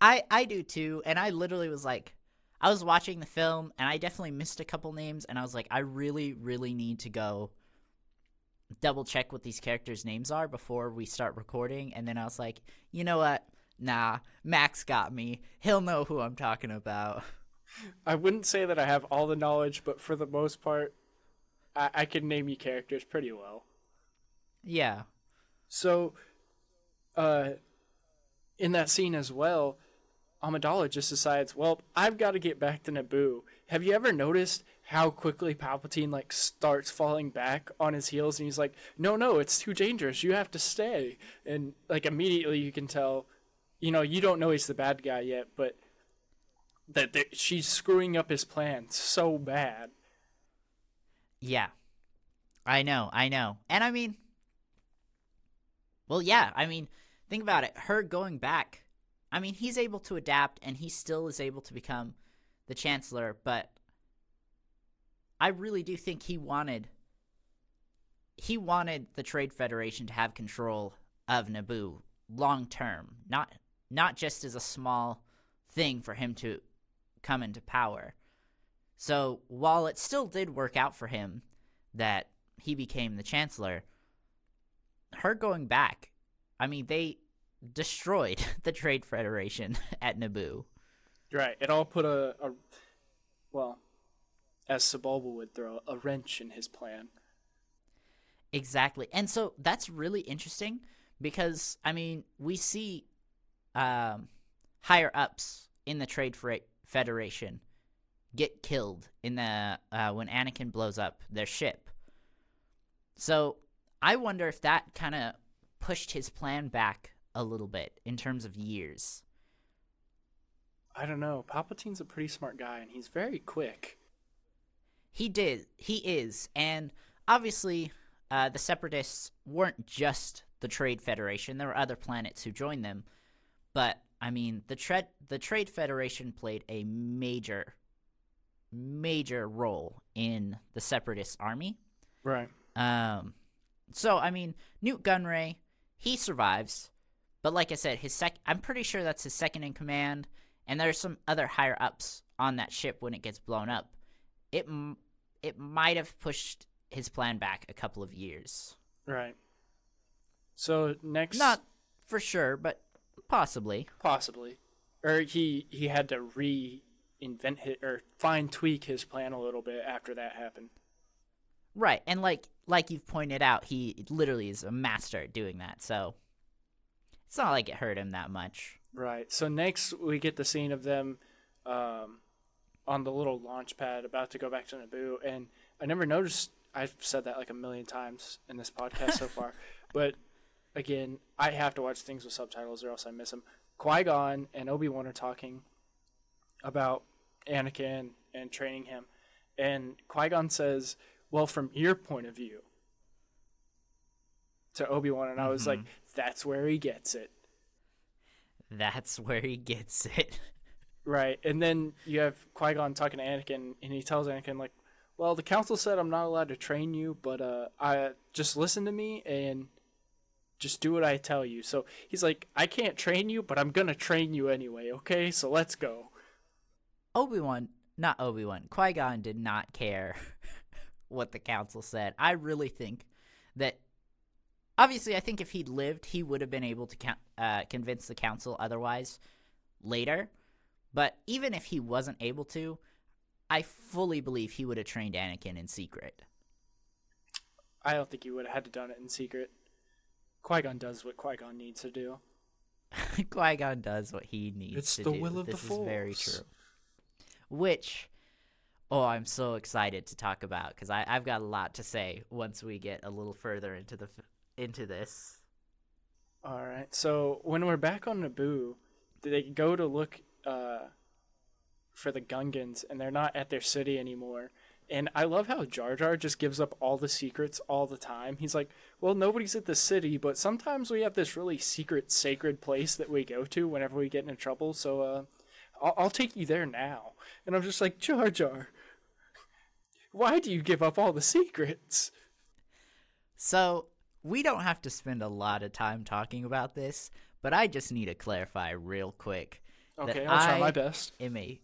I I do too, and I literally was like I was watching the film and I definitely missed a couple names and I was like I really really need to go double check what these characters' names are before we start recording and then I was like, "You know what? Nah, Max got me. He'll know who I'm talking about." I wouldn't say that I have all the knowledge, but for the most part, I, I can name you characters pretty well. Yeah. So, uh, in that scene as well, Amidala just decides, well, I've got to get back to Naboo. Have you ever noticed how quickly Palpatine like starts falling back on his heels, and he's like, no, no, it's too dangerous. You have to stay. And like immediately you can tell, you know, you don't know he's the bad guy yet, but that that she's screwing up his plans so bad. Yeah. I know, I know. And I mean Well, yeah, I mean, think about it. Her going back. I mean, he's able to adapt and he still is able to become the chancellor, but I really do think he wanted he wanted the Trade Federation to have control of Naboo long term, not not just as a small thing for him to come into power. So while it still did work out for him that he became the chancellor, her going back, I mean, they destroyed the Trade Federation at Naboo. Right. It all put a, a well, as Sebulba would throw, a wrench in his plan. Exactly. And so that's really interesting because, I mean, we see um, higher ups in the Trade Federation get killed in the uh, when Anakin blows up their ship. So I wonder if that kind of pushed his plan back a little bit in terms of years. I don't know. Palpatine's a pretty smart guy, and he's very quick. He did. He is, and obviously, uh, the Separatists weren't just the Trade Federation. There were other planets who joined them, but I mean, the trade the Trade Federation played a major, major role in the Separatist army. Right. Um, so I mean, Nute Gunray, he survives, but like I said, his sec I'm pretty sure that's his second in command, and there's some other higher ups on that ship when it gets blown up. It m- it might have pushed his plan back a couple of years. Right. So next, Not for sure, but possibly. possibly, or he he had to reinvent it or fine tweak his plan a little bit after that happened. Right, and like like you've pointed out, he literally is a master at doing that. So it's not like it hurt him that much. Right. So next we get the scene of them um, on the little launch pad about to go back to Naboo, and I never noticed. I've said that like a million times in this podcast so far, but again, I have to watch things with subtitles or else I miss them. Qui Gon and Obi Wan are talking about Anakin and training him, and Qui Gon says, "Well, from your point of view." To Obi Wan, and I was like, "That's where he gets it." That's where he gets it. Right, and then you have Qui Gon talking to Anakin, and he tells Anakin like, "Well, the Council said I'm not allowed to train you, but uh, I just listen to me and just do what I tell you." So he's like, "I can't train you, but I'm gonna train you anyway. Okay, so let's go." Obi Wan, not Obi Wan, Qui Gon did not care what the council said. I really think that, obviously, I think if he'd lived, he would have been able to count, uh, convince the council otherwise later. But even if he wasn't able to, I fully believe he would have trained Anakin in secret. I don't think he would have had to done it in secret. Qui Gon does what Qui Gon needs to do. Qui Gon does what he needs It's to the do. will of the this is very true. Which, oh, I'm so excited to talk about because I've got a lot to say once we get a little further into the f- into this. All right. So when we're back on Naboo, they go to look uh, for the Gungans, and they're not at their city anymore. And I love how Jar Jar just gives up all the secrets all the time. He's like, "Well, nobody's at the city, but sometimes we have this really secret, sacred place that we go to whenever we get into trouble. So, uh, I'll, I'll take you there now." And I'm just like, Jar Jar, why do you give up all the secrets? So we don't have to spend a lot of time talking about this, but I just need to clarify real quick. that Okay, I'll try I my best. Am a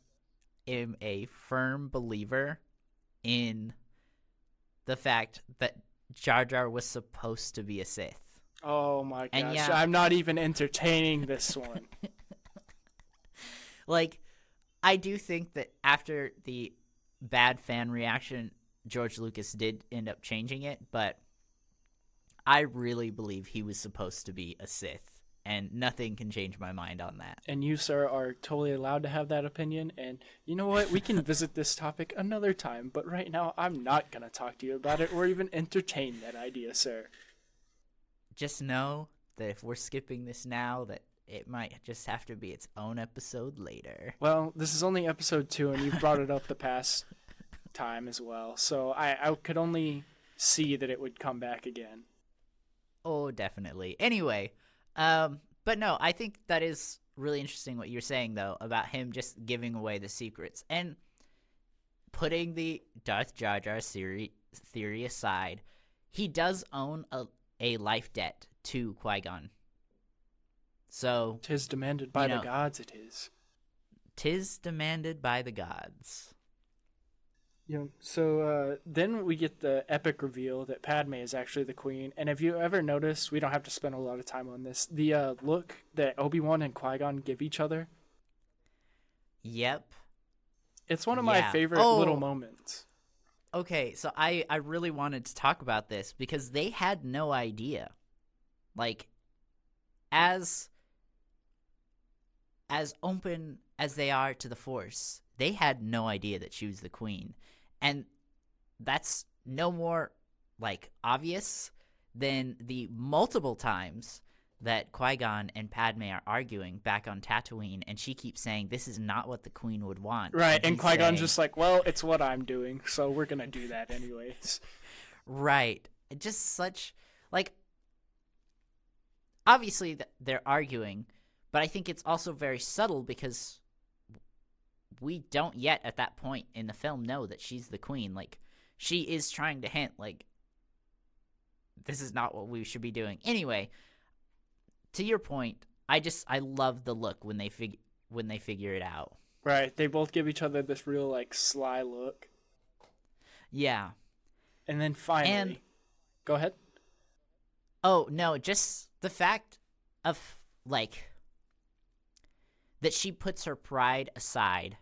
am a firm believer in the fact that Jar Jar was supposed to be a Sith. Oh my gosh, yeah. I'm not even entertaining this one. like I do think that after the bad fan reaction, George Lucas did end up changing it, but I really believe he was supposed to be a Sith, and nothing can change my mind on that. and you, sir, are totally allowed to have that opinion. And you know what? We can visit this topic another time. But right now, I'm not gonna talk to you about it or even entertain that idea, sir. Just know that if we're skipping this now, that it might just have to be its own episode later. Well, this is only episode two, and you brought it up the past time as well. So I, I could only see that it would come back again. Oh, definitely. Anyway, um, but no, I think that is really interesting what you're saying though about him just giving away the secrets and putting the Darth Jar Jar theory theory aside. He does own a a life debt to Qui Gon. So Tis demanded by You know- the gods. It is. Tis demanded by the gods. Yeah. So uh, then we get the epic reveal that Padme is actually the queen. And have you ever noticed? We don't have to spend a lot of time on this. The uh, look that Obi Wan and Qui Gon give each other. Yep. It's one of my favorite Oh. little moments. Okay, so I I really wanted to talk about this because they had no idea. Like as as open as they are to the force, they had no idea that she was the queen. And that's no more like obvious than the multiple times that Qui-Gon and Padme are arguing back on Tatooine and she keeps saying this is not what the queen would want. Right. And he's Qui Gon's just like, well, it's what I'm doing. So we're going to do that anyways. Right. Just such like obviously th- they're arguing, but I think it's also very subtle because we don't yet at that point in the film know that she's the queen. Like she is trying to hint like this is not what we should be doing. Anyway, to your point, I just I love the look when they fig when they figure it out. Right. They both give each other this real, like, sly look. Yeah. And then finally. And- Go ahead. Oh no, just the fact of like that she puts her pride aside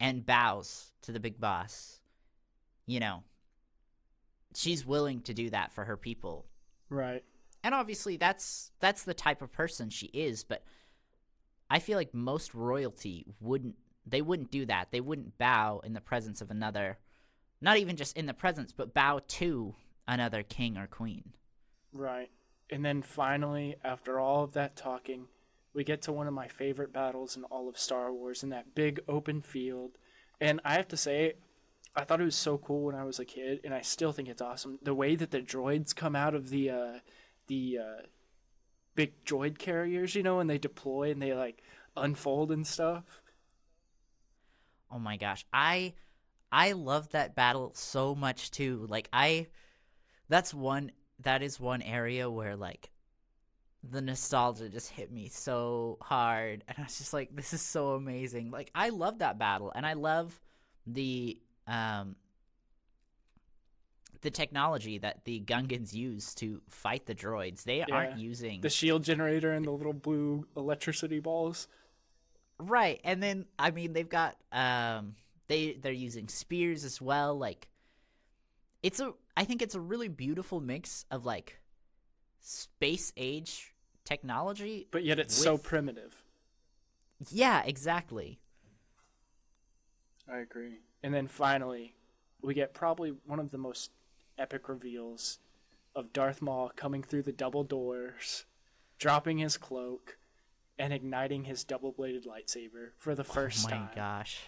and bows to the big boss. You know, she's willing to do that for her people. Right. And obviously that's that's the type of person she is, but I feel like most royalty wouldn't they wouldn't do that. They wouldn't bow in the presence of another not even just in the presence, but bow to another king or queen. Right. And then finally, after all of that talking, we get to one of my favorite battles in all of Star Wars in that big open field. And I have to say, I thought it was so cool when I was a kid, and I still think it's awesome. The way that the droids come out of the uh, the uh, big droid carriers, you know, and they deploy and they like unfold and stuff. Oh my gosh. I I love that battle so much too. Like I that's one that is one area where like the nostalgia just hit me so hard and I was just like this is so amazing. Like I love that battle and I love the um the technology that the Gungans use to fight the droids. They aren't using The shield generator and the little blue electricity balls. Right, and then I mean they've got um they they're using spears as well. Like it's a I think it's a really beautiful mix of like space age technology. But yet it's so primitive. Yeah, exactly. I agree. And then finally, we get probably one of the most epic reveals of Darth Maul coming through the double doors, dropping his cloak, and igniting his double bladed lightsaber for the oh first oh my time. gosh.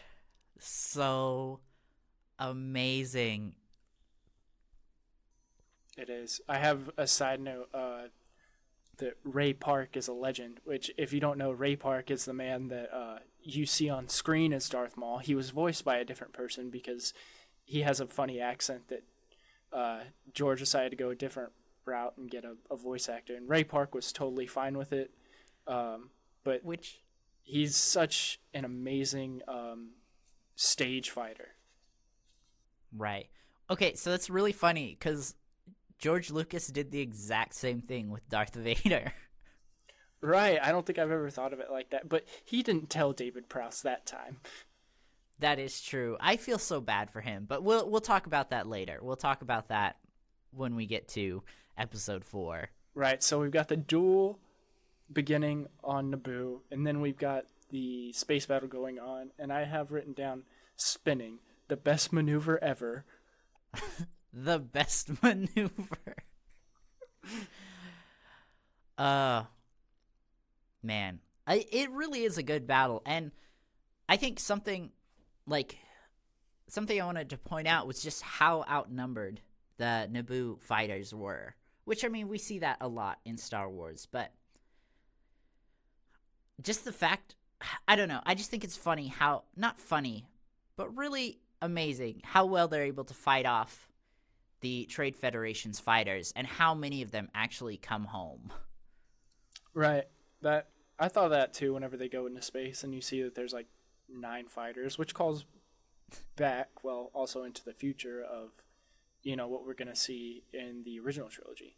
So amazing. It is. I have a side note uh, that Ray Park is a legend, which, if you don't know, Ray Park is the man that uh, you see on screen as Darth Maul. He was voiced by a different person because he has a funny accent that uh, George decided to go a different route and get a, a voice actor. And Ray Park was totally fine with it. Um, but Which he's such an amazing um, stage fighter. right. Okay, so that's really funny cuz George Lucas did the exact same thing with Darth Vader. Right. I don't think I've ever thought of it like that. But he didn't tell David Prowse that time. That is true. I feel so bad for him, but we'll we'll talk about that later. We'll talk about that when we get to episode 4. Right. So we've got the duel beginning on Naboo, and then we've got the space battle going on, and I have written down spinning, the best maneuver ever. The best maneuver. uh man, I, it really is a good battle and I think something like something I wanted to point out was just how outnumbered the Naboo fighters were. Which I mean, we see that a lot in Star Wars, but just the fact I don't know, I just think it's funny how not funny, but really amazing how well they're able to fight off the Trade Federation's fighters and how many of them actually come home. Right. That I thought that too. Whenever they go into space, and you see that there's like nine fighters, which calls back, well, also into the future of, you know, what we're going to see in the original trilogy.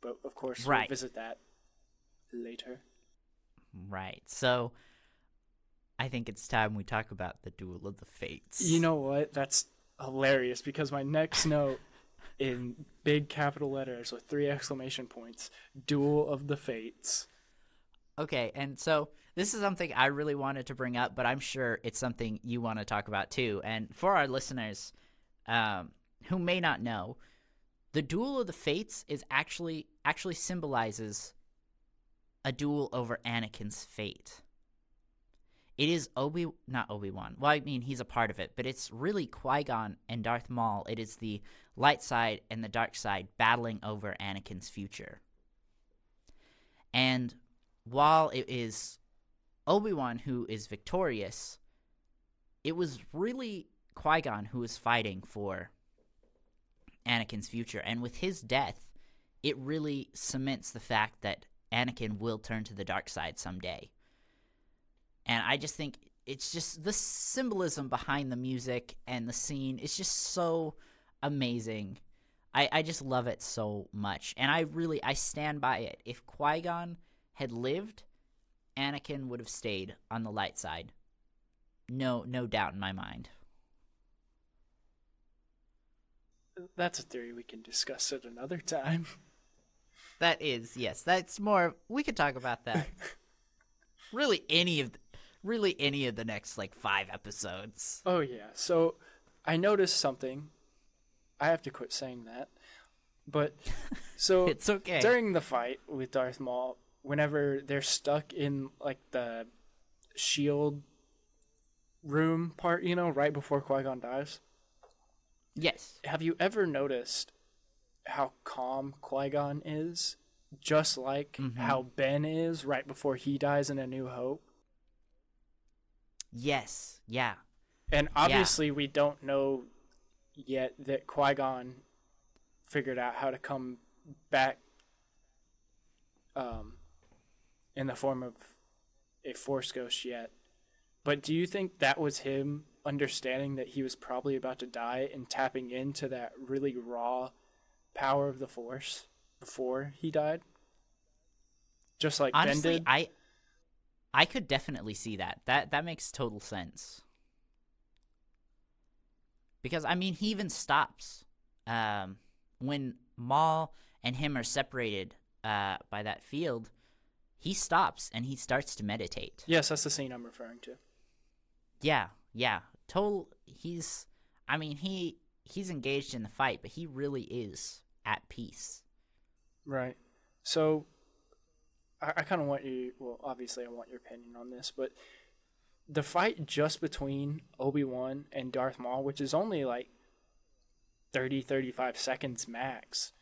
But of course, Right. we'll visit that later. Right. So I think it's time we talk about the Duel of the Fates. You know what? That's hilarious because my next note in big capital letters with three exclamation points Duel of the Fates. Okay, and so this is something I really wanted to bring up, but I'm sure it's something you want to talk about too. And for our listeners um, who may not know, the Duel of the Fates is actually actually symbolizes a duel over Anakin's fate. It is Obi not Obi Wan. Well, I mean he's a part of it, but it's really Qui Gon and Darth Maul. It is the light side and the dark side battling over Anakin's future. And while it is Obi Wan who is victorious, it was really Qui Gon who was fighting for Anakin's future. And with his death, it really cements the fact that Anakin will turn to the dark side someday. And I just think it's just the symbolism behind the music and the scene is just so amazing. I, I just love it so much. And I really I stand by it. If Qui-Gon had lived, Anakin would have stayed on the light side. No no doubt in my mind. That's a theory we can discuss at another time. That is, yes. That's more we could talk about that. really any of the, really any of the next like 5 episodes. Oh yeah. So I noticed something. I have to quit saying that. But so It's okay. during the fight with Darth Maul, whenever they're stuck in like the shield room part, you know, right before Qui Gon dies, yes. have you ever noticed how calm Qui Gon is? Just like Mhm. how Ben is right before he dies in A New Hope. Yes. Yeah. And obviously, we don't know yet that Qui Gon figured out how to come back um, in the form of a Force ghost yet. But do you think that was him understanding that he was probably about to die and tapping into that really raw power of the Force before he died? Just like Honestly? I I could definitely see that. That that makes total sense. Because I mean, he even stops um, when Maul and him are separated uh, by that field. He stops and he starts to meditate. yes, that's the scene I'm referring to. Yeah, yeah. Total. He's. I mean, he he's engaged in the fight, but he really is at peace. Right. So, I, I kind of want you. Well, obviously, I want your opinion on this, but the fight just between Obi Wan and Darth Maul, which is only like 30, 35 seconds max,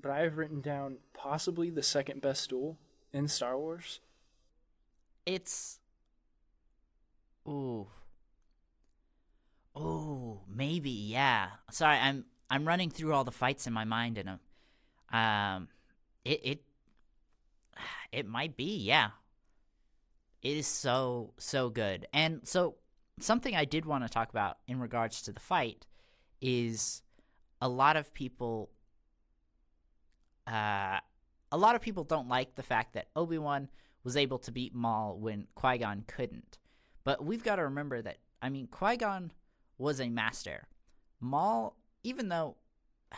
but I have written down possibly the second best duel in Star Wars. It's ooh. Oh, maybe, yeah. Sorry, I'm I'm running through all the fights in my mind and um um it it it might be, yeah. It is so so good. And so something I did want to talk about in regards to the fight is a lot of people uh a lot of people don't like the fact that Obi-Wan was able to beat Maul when Qui Gon couldn't. But we've got to remember that, I mean, Qui Gon was a master. Maul, even though.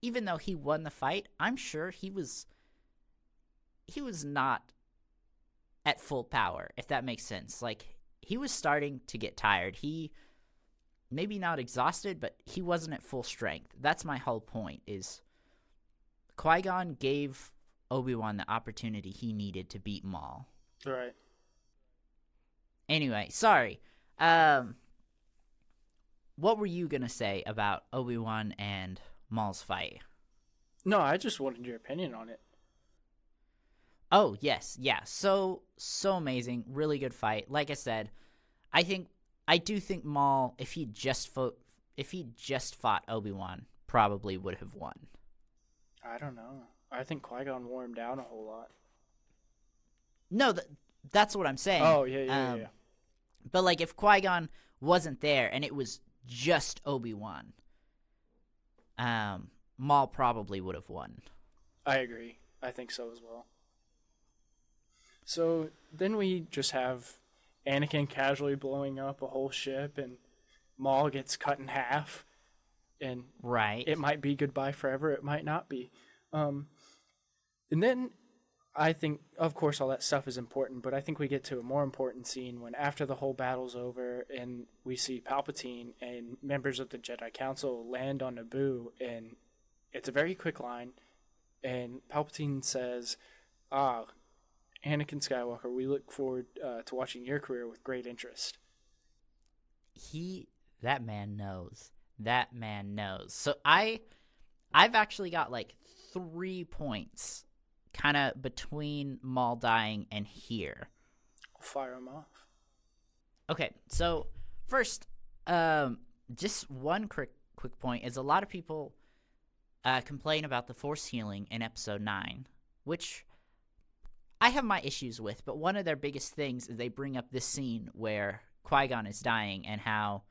Even though he won the fight, I'm sure he was he was not at full power, if that makes sense. Like he was starting to get tired. He maybe not exhausted, but he wasn't at full strength. That's my whole point is Qui-Gon gave Obi-Wan the opportunity he needed to beat Maul. Right. Anyway, sorry. Um what were you going to say about Obi-Wan and Maul's fight? No, I just wanted your opinion on it. Oh, yes. Yeah. So so amazing. Really good fight. Like I said, I think I do think Maul if he just fought if he just fought Obi-Wan probably would have won. I don't know. I think Qui Gon wore him down a whole lot. No, th- that's what I'm saying. Oh yeah, yeah, yeah, Um, yeah. But like if Qui Gon wasn't there and it was just Obi Wan, um, Maul probably would have won. I agree. I think so as well. So then we just have Anakin casually blowing up a whole ship, and Maul gets cut in half, and Right. it might be goodbye forever. It might not be. Um, and then I think, of course, all that stuff is important, but I think we get to a more important scene when after the whole battle's over and we see Palpatine and members of the Jedi Council land on Naboo, and it's a very quick line, and Palpatine says, "Ah, Anakin Skywalker, we look forward uh, to watching your career with great interest." he that man knows that man knows so i i've actually got like three points kind of between maul dying and here I'll Fire him off. okay so first um just one quick quick point is a lot of people uh complain about the force healing in episode 9 which I have my issues with, but one of their biggest things is they bring up this scene where Qui Gon is dying and how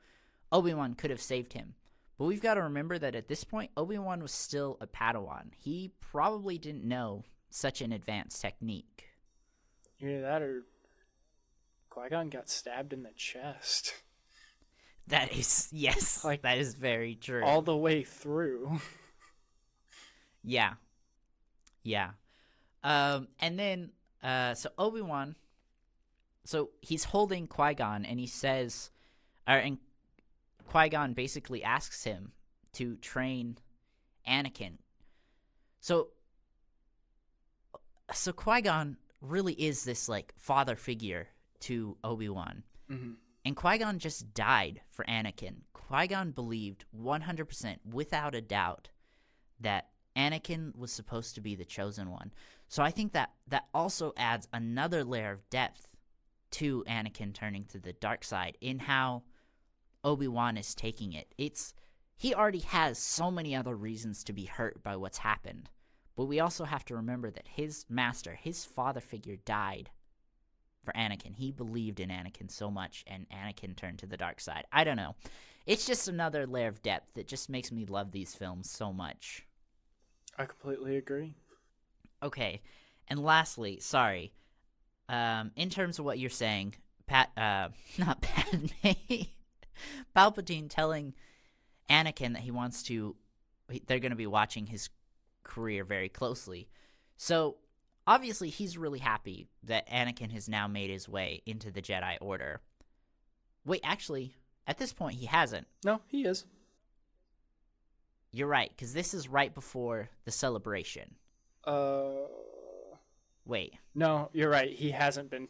Obi Wan could have saved him. But we've got to remember that at this point, Obi Wan was still a Padawan. He probably didn't know such an advanced technique. Either that or Qui Gon got stabbed in the chest That is, yes, Like, that is very true. all the way through. Yeah. Yeah. Um, and then, uh, so Obi Wan, so he's holding Qui Gon, and he says, or and Qui Gon basically asks him to train Anakin. So, so Qui Gon really is this like father figure to Obi Wan. hmm And Qui Gon just died for Anakin. Qui Gon believed 100% without a doubt that Anakin was supposed to be the chosen one. So I think that that also adds another layer of depth to Anakin turning to the dark side in how Obi-Wan is taking it. It's he already has so many other reasons to be hurt by what's happened. But we also have to remember that his master, his father figure died for Anakin. He believed in Anakin so much, and Anakin turned to the dark side. I don't know. It's just another layer of depth that just makes me love these films so much. I completely agree. Okay, and lastly, sorry. Um, in terms of what you're saying, Pat, uh, not Padme, Palpatine telling Anakin that he wants to, they're going to be watching his career very closely. So obviously, he's really happy that Anakin has now made his way into the Jedi Order. Wait, actually, at this point, he hasn't. No, he is. You're right, because this is right before the celebration. Uh, Wait, no, you're right. He hasn't been.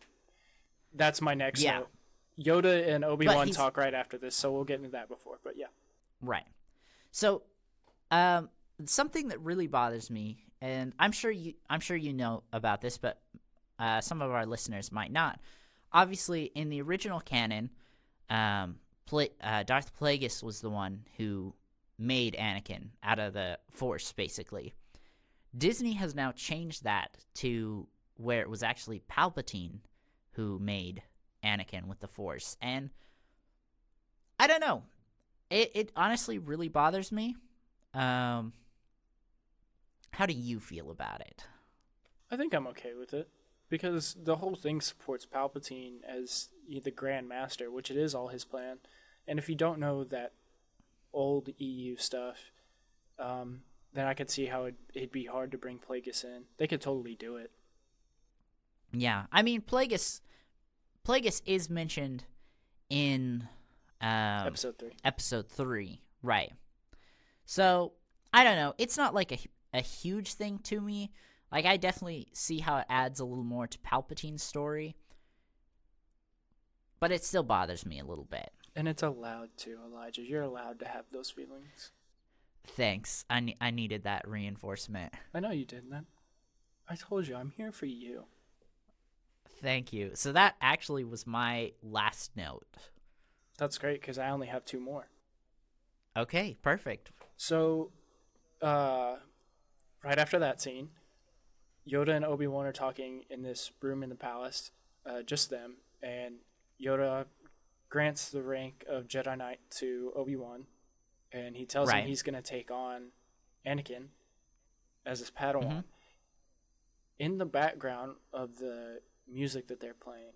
That's my next Yeah. note. Yoda and Obi Wan talk right after this, so we'll get into that before. But yeah, Right. So, um, something that really bothers me, and I'm sure you, I'm sure you know about this, but uh, some of our listeners might not. Obviously, in the original canon, um, Pla- uh, Darth Plagueis was the one who made Anakin out of the Force, basically. Disney has now changed that to where it was actually Palpatine who made Anakin with the Force, and I don't know it it honestly really bothers me. Um, how do you feel about it? I think I'm okay with it because the whole thing supports Palpatine as the Grand Master, which it is all his plan. And if you don't know that old EU stuff, um, then I could see how it, it'd be hard to bring Plagueis in. They could totally do it. Yeah, I mean Plagueis, Plagueis is mentioned in um, Episode three. episode three, right? So I don't know. It's not like a a huge thing to me. Like I definitely see how it adds a little more to Palpatine's story, but it still bothers me a little bit. And it's allowed to, Elijah. You're allowed to have those feelings. Thanks. I ne- I needed that reinforcement. I know you did that. I told you, I'm here for you. Thank you. So that actually was my last note. That's great because I only have two more. Okay, perfect. So, uh, right after that scene, Yoda and Obi Wan are talking in this room in the palace, uh, just them, and Yoda grants the rank of Jedi Knight to Obi Wan, and he tells Right. him he's going to take on Anakin as his Padawan. Mhm. In the background of the music that they're playing,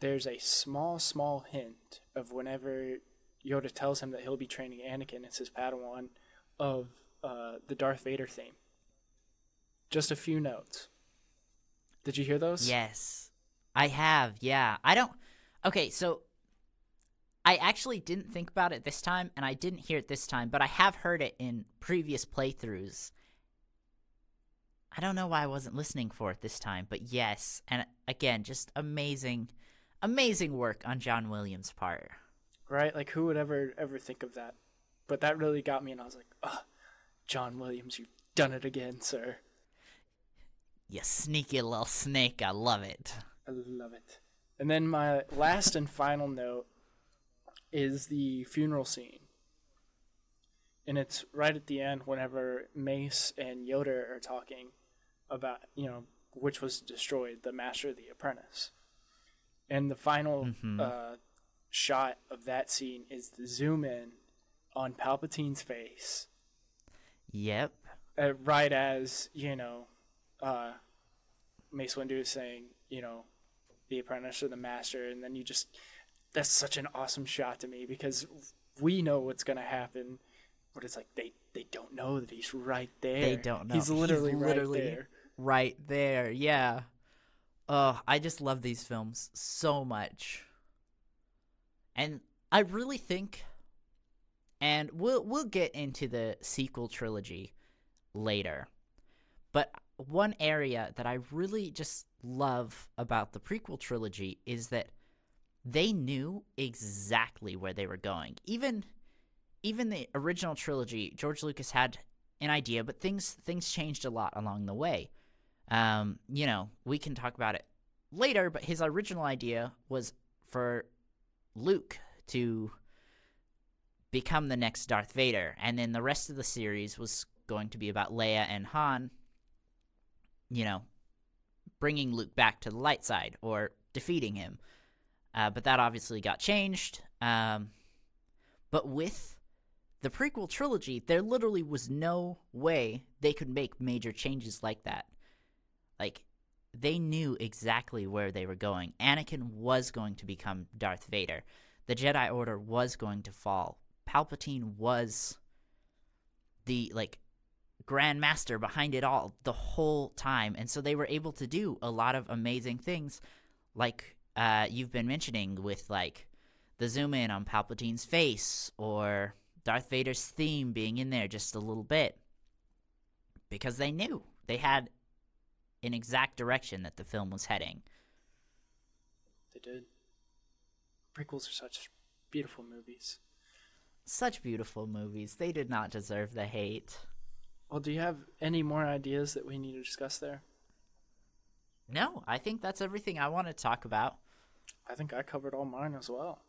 there's a small, small hint of whenever Yoda tells him that he'll be training Anakin as his Padawan of uh, the Darth Vader theme. Just a few notes. Did you hear those? Yes, I have. Yeah, I don't. Okay, so I actually didn't think about it this time, and I didn't hear it this time, but I have heard it in previous playthroughs. I don't know why I wasn't listening for it this time, but yes, and again, just amazing, amazing work on John Williams' part. right? Like who would ever ever think of that? But that really got me, and I was like, "Oh, John Williams, you've done it again, sir. You sneaky little snake, I love it. I love it." And then my last and final note is the funeral scene, and it's right at the end whenever Mace and Yoda are talking about you know which was destroyed, the Master the Apprentice, and the final Mhm. uh, shot of that scene is the zoom in on Palpatine's face Yep. uh, right as you know, uh, Mace Windu is saying, you know, the apprentice or the master, and then you just that's such an awesome shot to me because we know what's gonna happen, but it's like they they don't know that he's right there. They don't know. He's literally, literally right there. right there. Yeah. Oh, I just love these films so much. And I really think and we'll we'll get into the sequel trilogy later. But one area that I really just love about the prequel trilogy is that they knew exactly where they were going. Even even the original trilogy, George Lucas had an idea, but things things changed a lot along the way. Um, you know, we can talk about it later, but his original idea was for Luke to become the next Darth Vader, and then the rest of the series was going to be about Leia and Han. You know, bringing Luke back to the light side or defeating him. Uh, but that obviously got changed. Um, but with the prequel trilogy, there literally was no way they could make major changes like that. Like, they knew exactly where they were going. Anakin was going to become Darth Vader. The Jedi Order was going to fall. Palpatine was the, like, Grand Master behind it all the whole time. And so they were able to do a lot of amazing things, like uh, you've been mentioning with, like, the zoom in on Palpatine's face or Darth Vader's theme being in there just a little bit because they knew they had an exact direction that the film was heading. They did. Prequels are such beautiful movies. Such beautiful movies. They did not deserve the hate. Well, do you have any more ideas that we need to discuss there? No, I think that's everything I want to talk about. I think I covered all mine as well.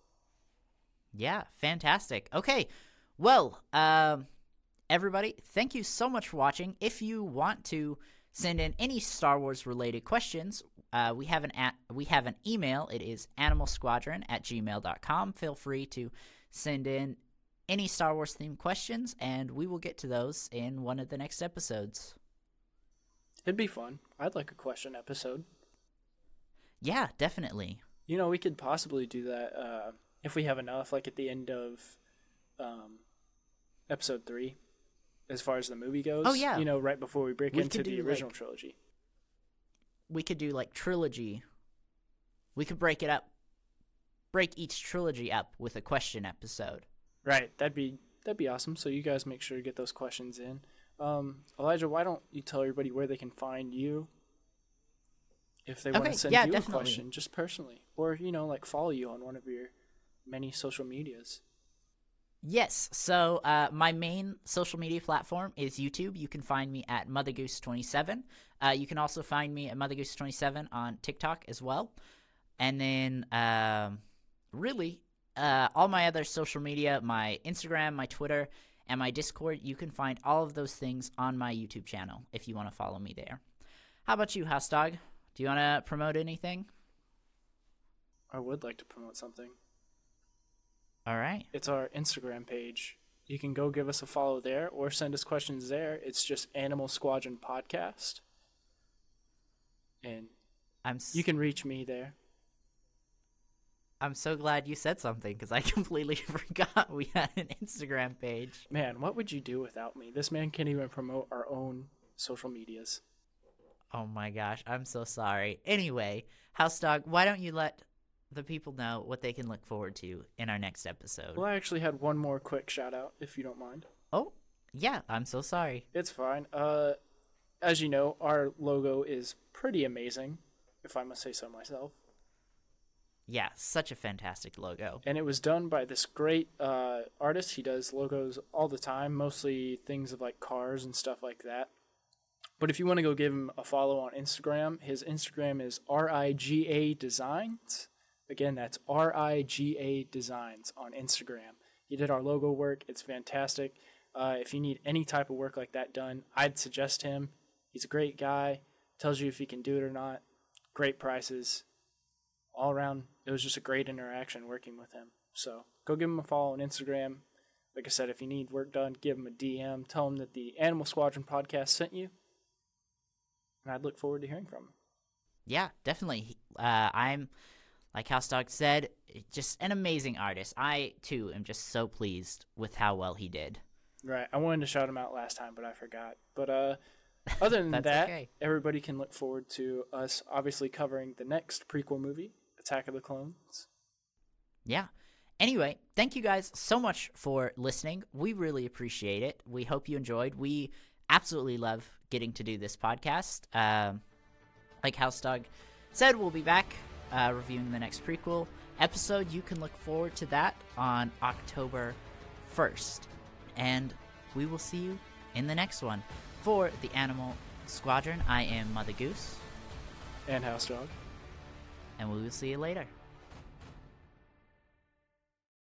Yeah, fantastic. Okay, well, um, everybody, thank you so much for watching. If you want to send in any Star Wars related questions, uh, we have an at, we have an email. It is animalsquadron at gmail.com. Feel free to send in any Star Wars themed questions, and we will get to those in one of the next episodes. It'd be fun. I'd like a question episode. Yeah, definitely. You know, we could possibly do that uh, if we have enough, like at the end of um, episode three, as far as the movie goes. Oh, yeah. You know, right before we break We into the original like- trilogy. we could do like trilogy. We could break it up, break each trilogy up with a question episode. Right. That'd be that'd be awesome. So you guys make sure to get those questions in. Um, Elijah, why don't you tell everybody where they can find you if they want to send yeah, you definitely. a question, just personally, or you know, like follow you on one of your many social medias. Yes, so uh, my main social media platform is YouTube. You can find me at mother goose 27 Uh, you can also find me at mother goose 27 on TikTok as well. And then, um, really, uh, all my other social media, my Instagram, my Twitter, and my Discord, you can find all of those things on my YouTube channel if you want to follow me there. How about you, House Dog? Do you want to promote anything? I would like to promote something. All right. It's our Instagram page. You can go give us a follow there or send us questions there. It's just Animal Squadron Podcast. And I'm s- you can reach me there. I'm so glad you said something because I completely forgot we had an Instagram page. Man, what would you do without me? This man can't even promote our own social medias. Oh my gosh, I'm so sorry. Anyway, House Dog, why don't you let the people know what they can look forward to in our next episode? Well, I actually had one more quick shout out, if you don't mind. Oh, yeah, I'm so sorry. It's fine. Uh, as you know, our logo is pretty amazing, if I must say so myself. Yeah, such a fantastic logo. and it was done by this great uh, artist. He does logos all the time, mostly things of like cars and stuff like that. But if you want to go give him a follow on Instagram, his Instagram is R I G A Designs. Again, that's R I G A Designs on Instagram. He did our logo work. It's fantastic. Uh, if you need any type of work like that done, I'd suggest him. He's a great guy. Tells you if he can do it or not. Great prices all around, it was just a great interaction working with him. So go give him a follow on Instagram. Like I said, if you need work done, give him a DM. Tell him that the Animal Squadron podcast sent you. And I'd look forward to hearing from him. Yeah, definitely. Uh, I'm, like House Dog said, just an amazing artist. I, too, am just so pleased with how well he did. Right. I wanted to shout him out last time, but I forgot. But uh, other than that, okay. everybody can look forward to us obviously covering the next prequel movie, Attack of the Clones. Yeah. Anyway, thank you guys so much for listening. We really appreciate it. We hope you enjoyed. We absolutely love getting to do this podcast. Um, like House Dog said, we'll be back uh, reviewing the next prequel episode. You can look forward to that on October 1st. And we will see you in the next one. For the Animal Squadron, I am Mother Goose, And House Dog. and we will see you later.